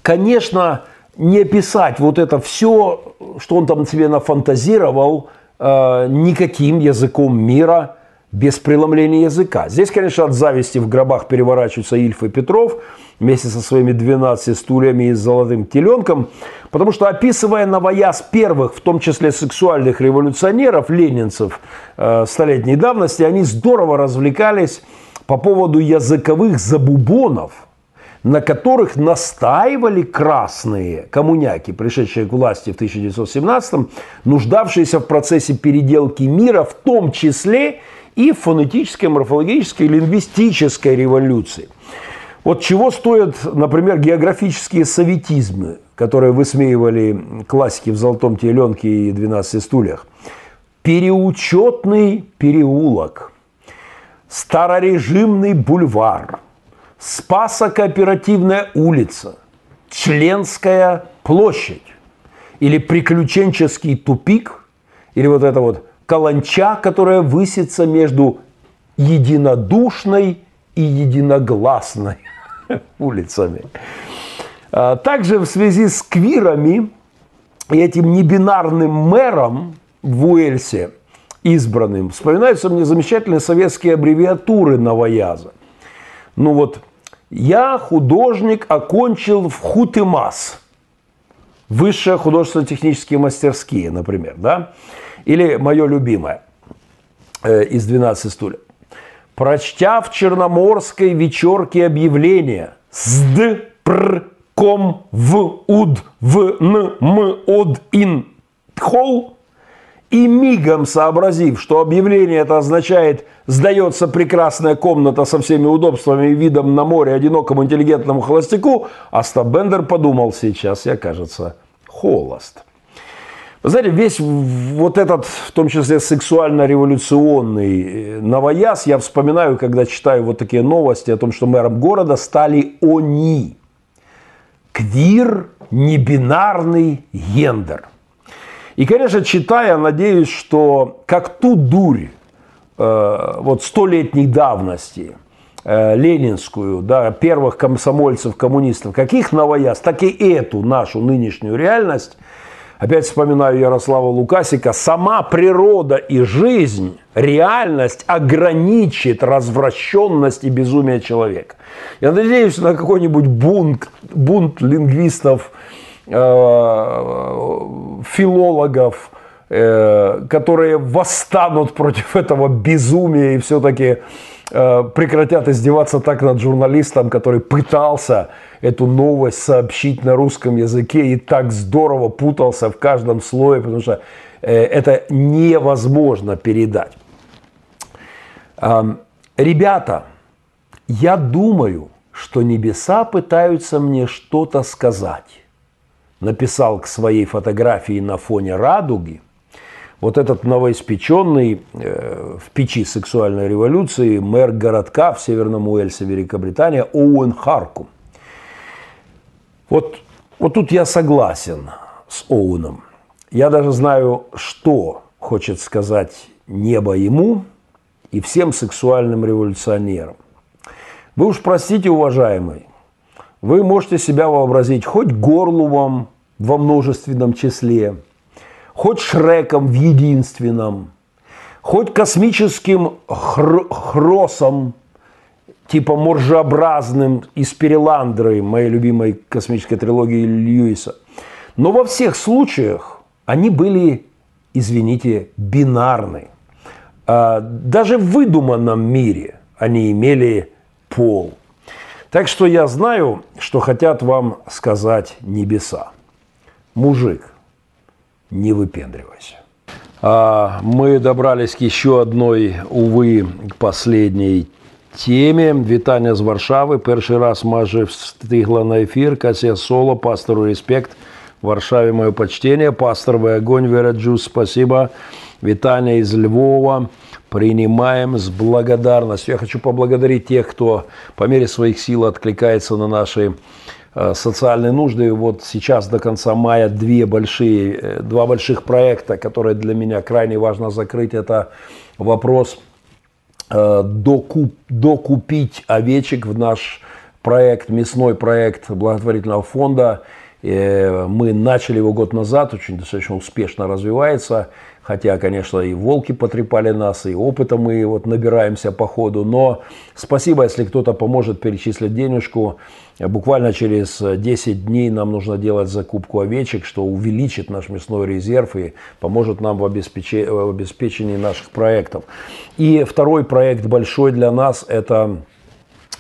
конечно, не описать вот это все, что он там себе нафантазировал, э, никаким языком мира без преломления языка. Здесь, конечно, от зависти в гробах переворачиваются Ильф и Петров вместе со своими 12 стульями и золотым теленком, потому что описывая новояз первых, в том числе сексуальных революционеров, ленинцев э, столетней давности, они здорово развлекались по поводу языковых забубонов – на которых настаивали красные коммуняки, пришедшие к власти в 1917-м, нуждавшиеся в процессе переделки мира, в том числе и в фонетической, морфологической, лингвистической революции. Вот чего стоят, например, географические советизмы, которые высмеивали классики в «Золотом теленке» и «12 стульях». Переучетный переулок, старорежимный бульвар – Спасо-кооперативная улица, Членская площадь или приключенческий тупик, или вот это вот каланча, которая высится между единодушной и единогласной улицами. А также в связи с квирами и этим небинарным мэром в Уэльсе избранным вспоминаются мне замечательные советские аббревиатуры новояза. Ну вот, я художник окончил в Хутымас. Высшие художественно-технические мастерские, например, да? Или мое любимое э, из 12 стульев. Прочтя в Черноморской вечерке объявление «Сд, пр, ком, в, уд, в, н, м, од, ин, хол», и мигом сообразив, что объявление это означает «сдается прекрасная комната со всеми удобствами и видом на море одинокому интеллигентному холостяку», Остап Бендер подумал, сейчас я, кажется, холост. Вы знаете, весь вот этот, в том числе сексуально-революционный э, новояз, я вспоминаю, когда читаю вот такие новости о том, что мэром города стали они. Квир, небинарный гендер – и, конечно, читая, надеюсь, что как ту дурь э, вот столетней давности, э, ленинскую, да, первых комсомольцев, коммунистов, каких новояз, так и эту нашу нынешнюю реальность, опять вспоминаю Ярослава Лукасика, сама природа и жизнь, реальность ограничит развращенность и безумие человека. Я надеюсь на какой-нибудь бунт, бунт лингвистов, филологов, э, которые восстанут против этого безумия и все-таки э, прекратят издеваться так над журналистом, который пытался эту новость сообщить на русском языке и так здорово путался в каждом слое, потому что это невозможно передать. Ребята, я думаю, что небеса пытаются мне что-то сказать написал к своей фотографии на фоне радуги, вот этот новоиспеченный э, в печи сексуальной революции мэр городка в Северном Уэльсе, Великобритания, Оуэн Харкум. Вот, вот тут я согласен с Оуэном. Я даже знаю, что хочет сказать небо ему и всем сексуальным революционерам. Вы уж простите, уважаемый, вы можете себя вообразить хоть Горловым во множественном числе, хоть Шреком в единственном, хоть космическим хр- хросом, типа моржеобразным из Переландры, моей любимой космической трилогии Льюиса. Но во всех случаях они были, извините, бинарны. А даже в выдуманном мире они имели пол – так что я знаю, что хотят вам сказать небеса. мужик, не выпендривайся. А мы добрались к еще одной, увы, последней теме. Вітання з Варшави. Перший раз майже встигла на ефір. Кася Соло, пастору Респект. Варшаве мое почтение. Пасторовый огонь, Вера Джус, спасибо. Витания из Львова. Принимаем с благодарностью. Я хочу поблагодарить тех, кто по мере своих сил откликается на наши Э, социальные нужды. Вот сейчас до конца мая две большие, э, два больших проекта, которые для меня крайне важно закрыть. Это вопрос э, докуп, докупить овечек в наш проект, мясной проект благотворительного фонда. Мы начали его год назад, очень достаточно успешно развивается. Хотя, конечно, и волки потрепали нас, и опыта мы вот набираемся по ходу. Но спасибо, если кто-то поможет перечислить денежку. Буквально через 10 дней нам нужно делать закупку овечек, что увеличит наш мясной резерв и поможет нам обеспечении, в обеспечении наших проектов. И второй проект большой для нас – это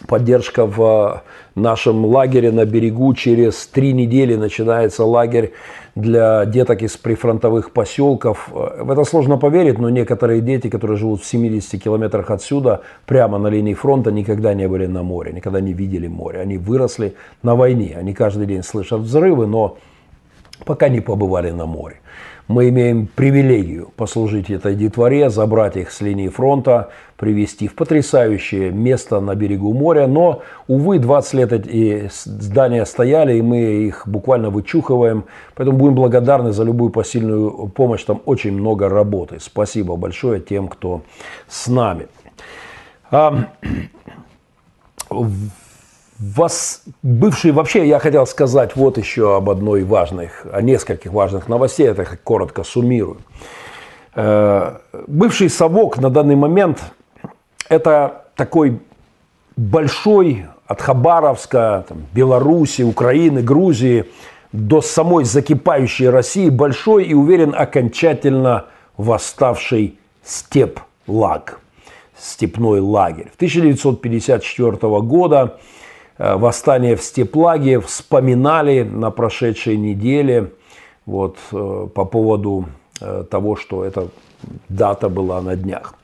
поддержка в нашем лагере на берегу. Через три недели начинается лагерь для деток из прифронтовых поселков. В это сложно поверить, но некоторые дети, которые живут в 70 километрах отсюда, прямо на линии фронта, никогда не были на море, никогда не видели море. Они выросли на войне, они каждый день слышат взрывы, но пока не побывали на море мы имеем привилегию послужить этой детворе, забрать их с линии фронта, привести в потрясающее место на берегу моря. Но, увы, 20 лет эти здания стояли, и мы их буквально вычухиваем. Поэтому будем благодарны за любую посильную помощь. Там очень много работы. Спасибо большое тем, кто с нами. Вас, бывший, вообще я хотел сказать вот еще об одной важных, о нескольких важных новостей, это коротко суммирую. Э, бывший совок на данный момент это такой большой от Хабаровска, там, Беларуси, Украины, Грузии до самой закипающей России большой и, уверен, окончательно восставший степ-лаг, степной лагерь. В 1954 года восстание в Степлаге вспоминали на прошедшей неделе вот, э, по поводу э, того, что эта дата была на днях.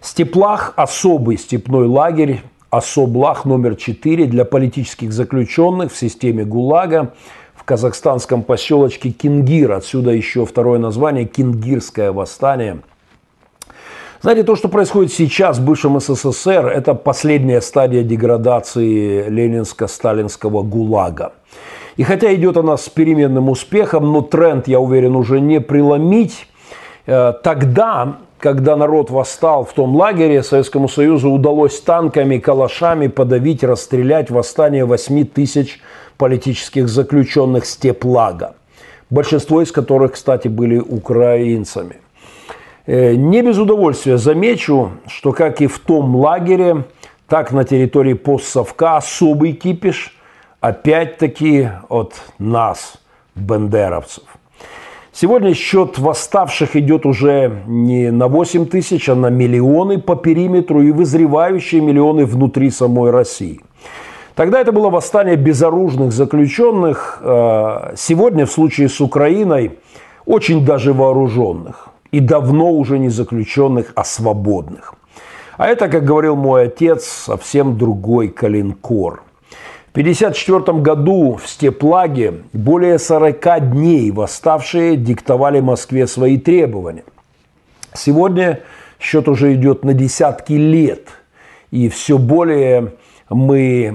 Степлах – особый степной лагерь, особлах номер 4 для политических заключенных в системе ГУЛАГа в казахстанском поселочке Кингир. Отсюда еще второе название – Кингирское восстание – знаете, то, что происходит сейчас в бывшем СССР, это последняя стадия деградации ленинско-сталинского ГУЛАГа. И хотя идет она с переменным успехом, но тренд, я уверен, уже не преломить. Э, тогда, когда народ восстал в том лагере, Советскому Союзу удалось танками, калашами подавить, расстрелять восстание 8 тысяч политических заключенных степлага. Большинство из которых, кстати, были украинцами. Э, не без удовольствия замечу, что как и в том лагере, так на территории постсовка особый кипиш, опять-таки от нас, бендеровцев. Сегодня счет восставших идет уже не на 8 тысяч, а на миллионы по периметру и вызревающие миллионы внутри самой России. Тогда это было восстание безоружных заключенных, э, сегодня в случае с Украиной очень даже вооруженных и давно уже не заключенных, а свободных. А это, как говорил мой отец, совсем другой калинкор. В 1954 году в Степлаге более 40 дней восставшие диктовали Москве свои требования. Сегодня счет уже идет на десятки лет, и все более мы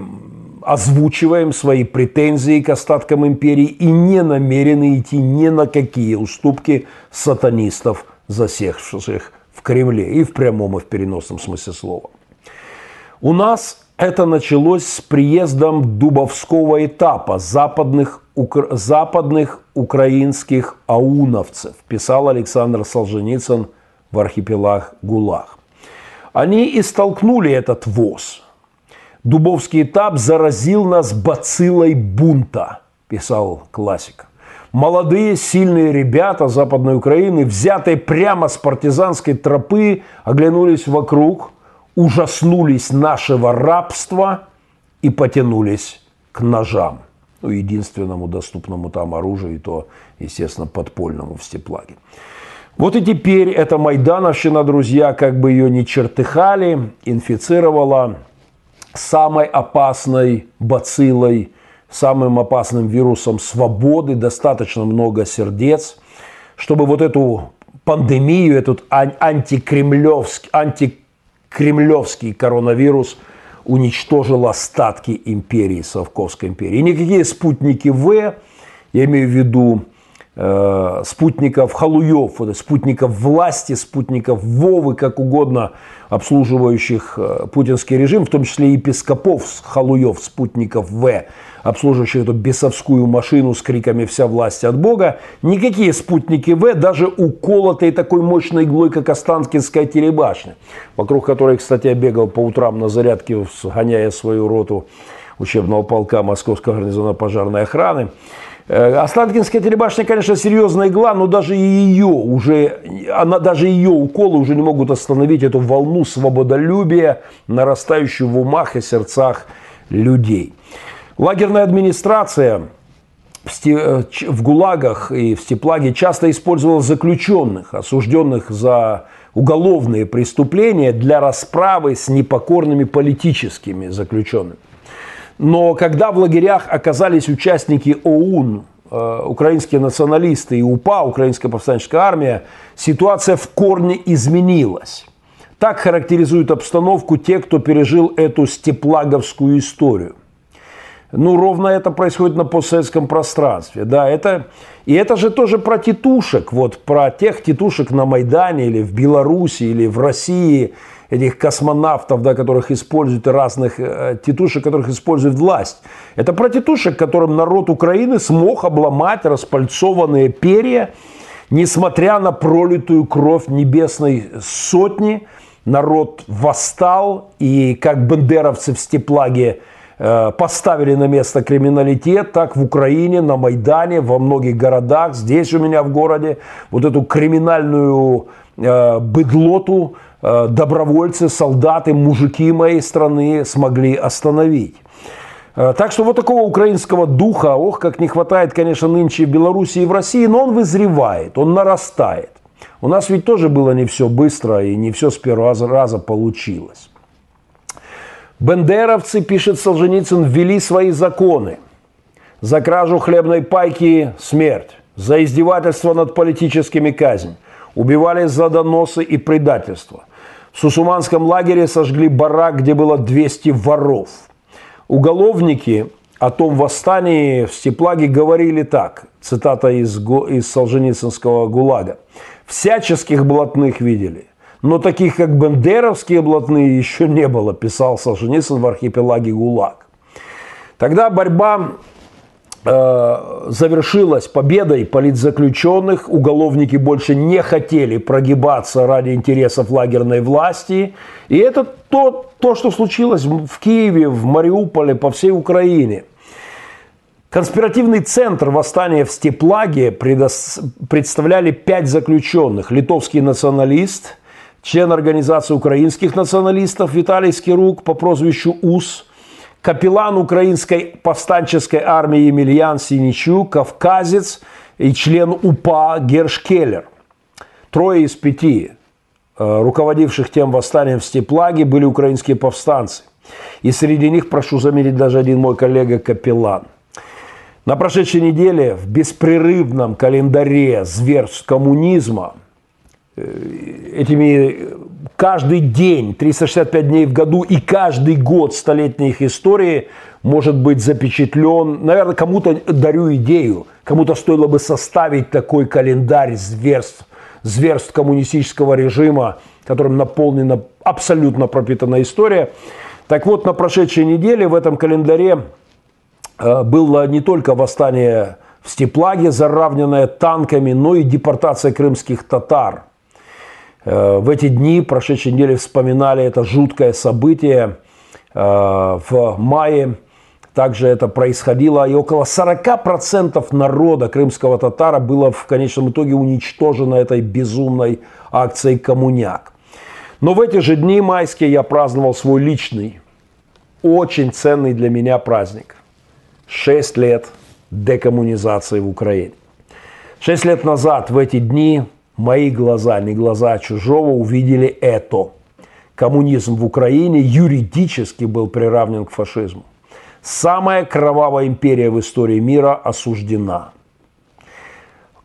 озвучиваем свои претензии к остаткам империи и не намерены идти ни на какие уступки сатанистов, засевших в Кремле, и в прямом, и в переносном смысле слова. У нас это началось с приездом дубовского этапа западных, укра... западных украинских ауновцев, писал Александр Солженицын в архипелаг ГУЛАГ. Они и столкнули этот ВОЗ – Дубовский этап заразил нас бациллой бунта, писал классик. Молодые, сильные ребята Западной Украины, взятые прямо с партизанской тропы, оглянулись вокруг, ужаснулись нашего рабства и потянулись к ножам. ну, единственному доступному там оружию, и то, естественно, подпольному в Степлаге. Вот и теперь эта Майдановщина, друзья, как бы ее не чертыхали, инфицировала самой опасной бациллой, самым опасным вирусом свободы, достаточно много сердец, чтобы вот эту пандемию, этот антикремлевский, антикремлевский коронавирус уничтожил остатки империи, Совковской империи. И никакие спутники В, я имею в виду спутников халуев, спутников власти, спутников Вовы, как угодно, обслуживающих э, путинский режим, в том числе епископов халуев, спутников В, обслуживающих эту бесовскую машину с криками «Вся власть от Бога», никакие спутники В, даже уколотые такой мощной иглой, как Останкинская телебашня, вокруг которой, кстати, я бегал по утрам на зарядке, сгоняя свою роту учебного полка Московского гарнизона пожарной охраны, Э, Останкинская телебашня, конечно, серьезная игла, но даже ее уже, она, даже ее уколы уже не могут остановить эту волну свободолюбия, нарастающую в умах и сердцах людей. Лагерная администрация в э, ГУЛАГах и в Степлаге часто использовала заключенных, осужденных за уголовные преступления для расправы с непокорными политическими заключенными. Но когда в лагерях оказались участники ОУН, э, украинские националисты и УПА, Украинская повстанческая армия, ситуация в корне изменилась. Так характеризуют обстановку те, кто пережил эту степлаговскую историю. Ну, ровно это происходит на постсоветском пространстве. Да, это, и это же тоже про тетушек, вот про тех тетушек на Майдане или в Беларуси или в России – этих космонавтов, да, которых используют, разных э, тетушек, которых использует власть. Это про тетушек, которым народ Украины смог обломать распальцованные перья, несмотря на пролитую кровь небесной сотни. Народ восстал, и как бендеровцы в Степлаге э, поставили на место криминалитет, так в Украине, на Майдане, во многих городах, здесь у меня в городе, вот эту криминальную э, быдлоту добровольцы, солдаты, мужики моей страны смогли остановить. Э, так что вот такого украинского духа, ох, как не хватает, конечно, нынче в Беларуси и в России, но он вызревает, он нарастает. У нас ведь тоже было не все быстро и не все с первого раза получилось. Бендеровцы, пишет Солженицын, ввели свои законы. За кражу хлебной пайки – смерть. За издевательство над политическими казнь. Убивали за доносы и предательство. В Сусуманском лагере сожгли барак, где было 200 воров. Уголовники о том восстании в Степлаге говорили так, цитата из, из Солженицынского ГУЛАГа. «Всяческих блатных видели, но таких, как бендеровские блатные, еще не было», писал Солженицын в архипелаге ГУЛАГ. Тогда борьба завершилась победой политзаключенных. Уголовники больше не хотели прогибаться ради интересов лагерной власти. И это то, то, что случилось в Киеве, в Мариуполе, по всей Украине. Конспиративный центр восстания в Степлаге представляли пять заключенных. Литовский националист, член организации украинских националистов Виталий Скирук по прозвищу УС – капеллан украинской повстанческой армии Емельян Синичук, кавказец и член УПА Герш Келлер. Трое из пяти э, руководивших тем восстанием в Степлаге были украинские повстанцы. И среди них, прошу заметить, даже один мой коллега капеллан. На прошедшей неделе в беспрерывном календаре зверств коммунизма этими каждый день, 365 дней в году и каждый год столетней их истории может быть запечатлен. Наверное, кому-то дарю идею, кому-то стоило бы составить такой календарь зверств, зверств коммунистического режима, которым наполнена абсолютно пропитана история. Так вот, на прошедшей неделе в этом календаре э, было не только восстание в Степлаге, заравненное танками, но и депортация крымских татар – Э, в эти дни, прошедшей недели, вспоминали это жуткое событие э, в мае. Также это происходило, и около 40% народа крымского татара было в конечном итоге уничтожено этой безумной акцией «Коммуняк». Но в эти же дни майские я праздновал свой личный, очень ценный для меня праздник. Шесть лет декоммунизации в Украине. Шесть лет назад в эти дни мои глаза, не глаза чужого, увидели это. Коммунизм в Украине юридически был приравнен к фашизму. Самая кровавая империя в истории мира осуждена.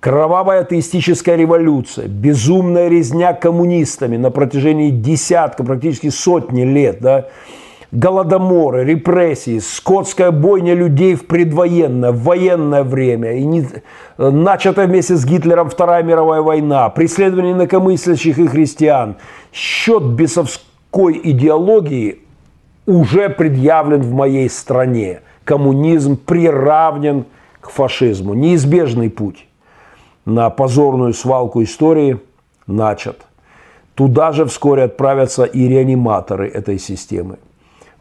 Кровавая атеистическая революция, безумная резня коммунистами на протяжении десятка, практически сотни лет, да, голодоморы, репрессии, скотская бойня людей в предвоенное, в военное время, и не, начатая вместе с Гитлером Вторая мировая война, преследование инакомыслящих и христиан, счет бесовской идеологии уже предъявлен в моей стране. Коммунизм приравнен к фашизму. Неизбежный путь на позорную свалку истории начат. Туда же вскоре отправятся и реаниматоры этой системы.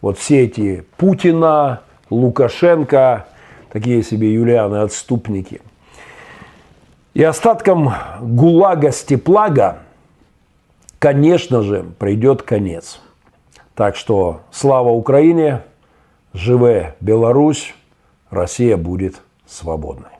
Вот все эти Путина, Лукашенко, такие себе Юлианы-отступники. И остатком ГУЛАГа-Степлага, конечно же, придет конец. Так что слава Украине, живе Беларусь, Россия будет свободной.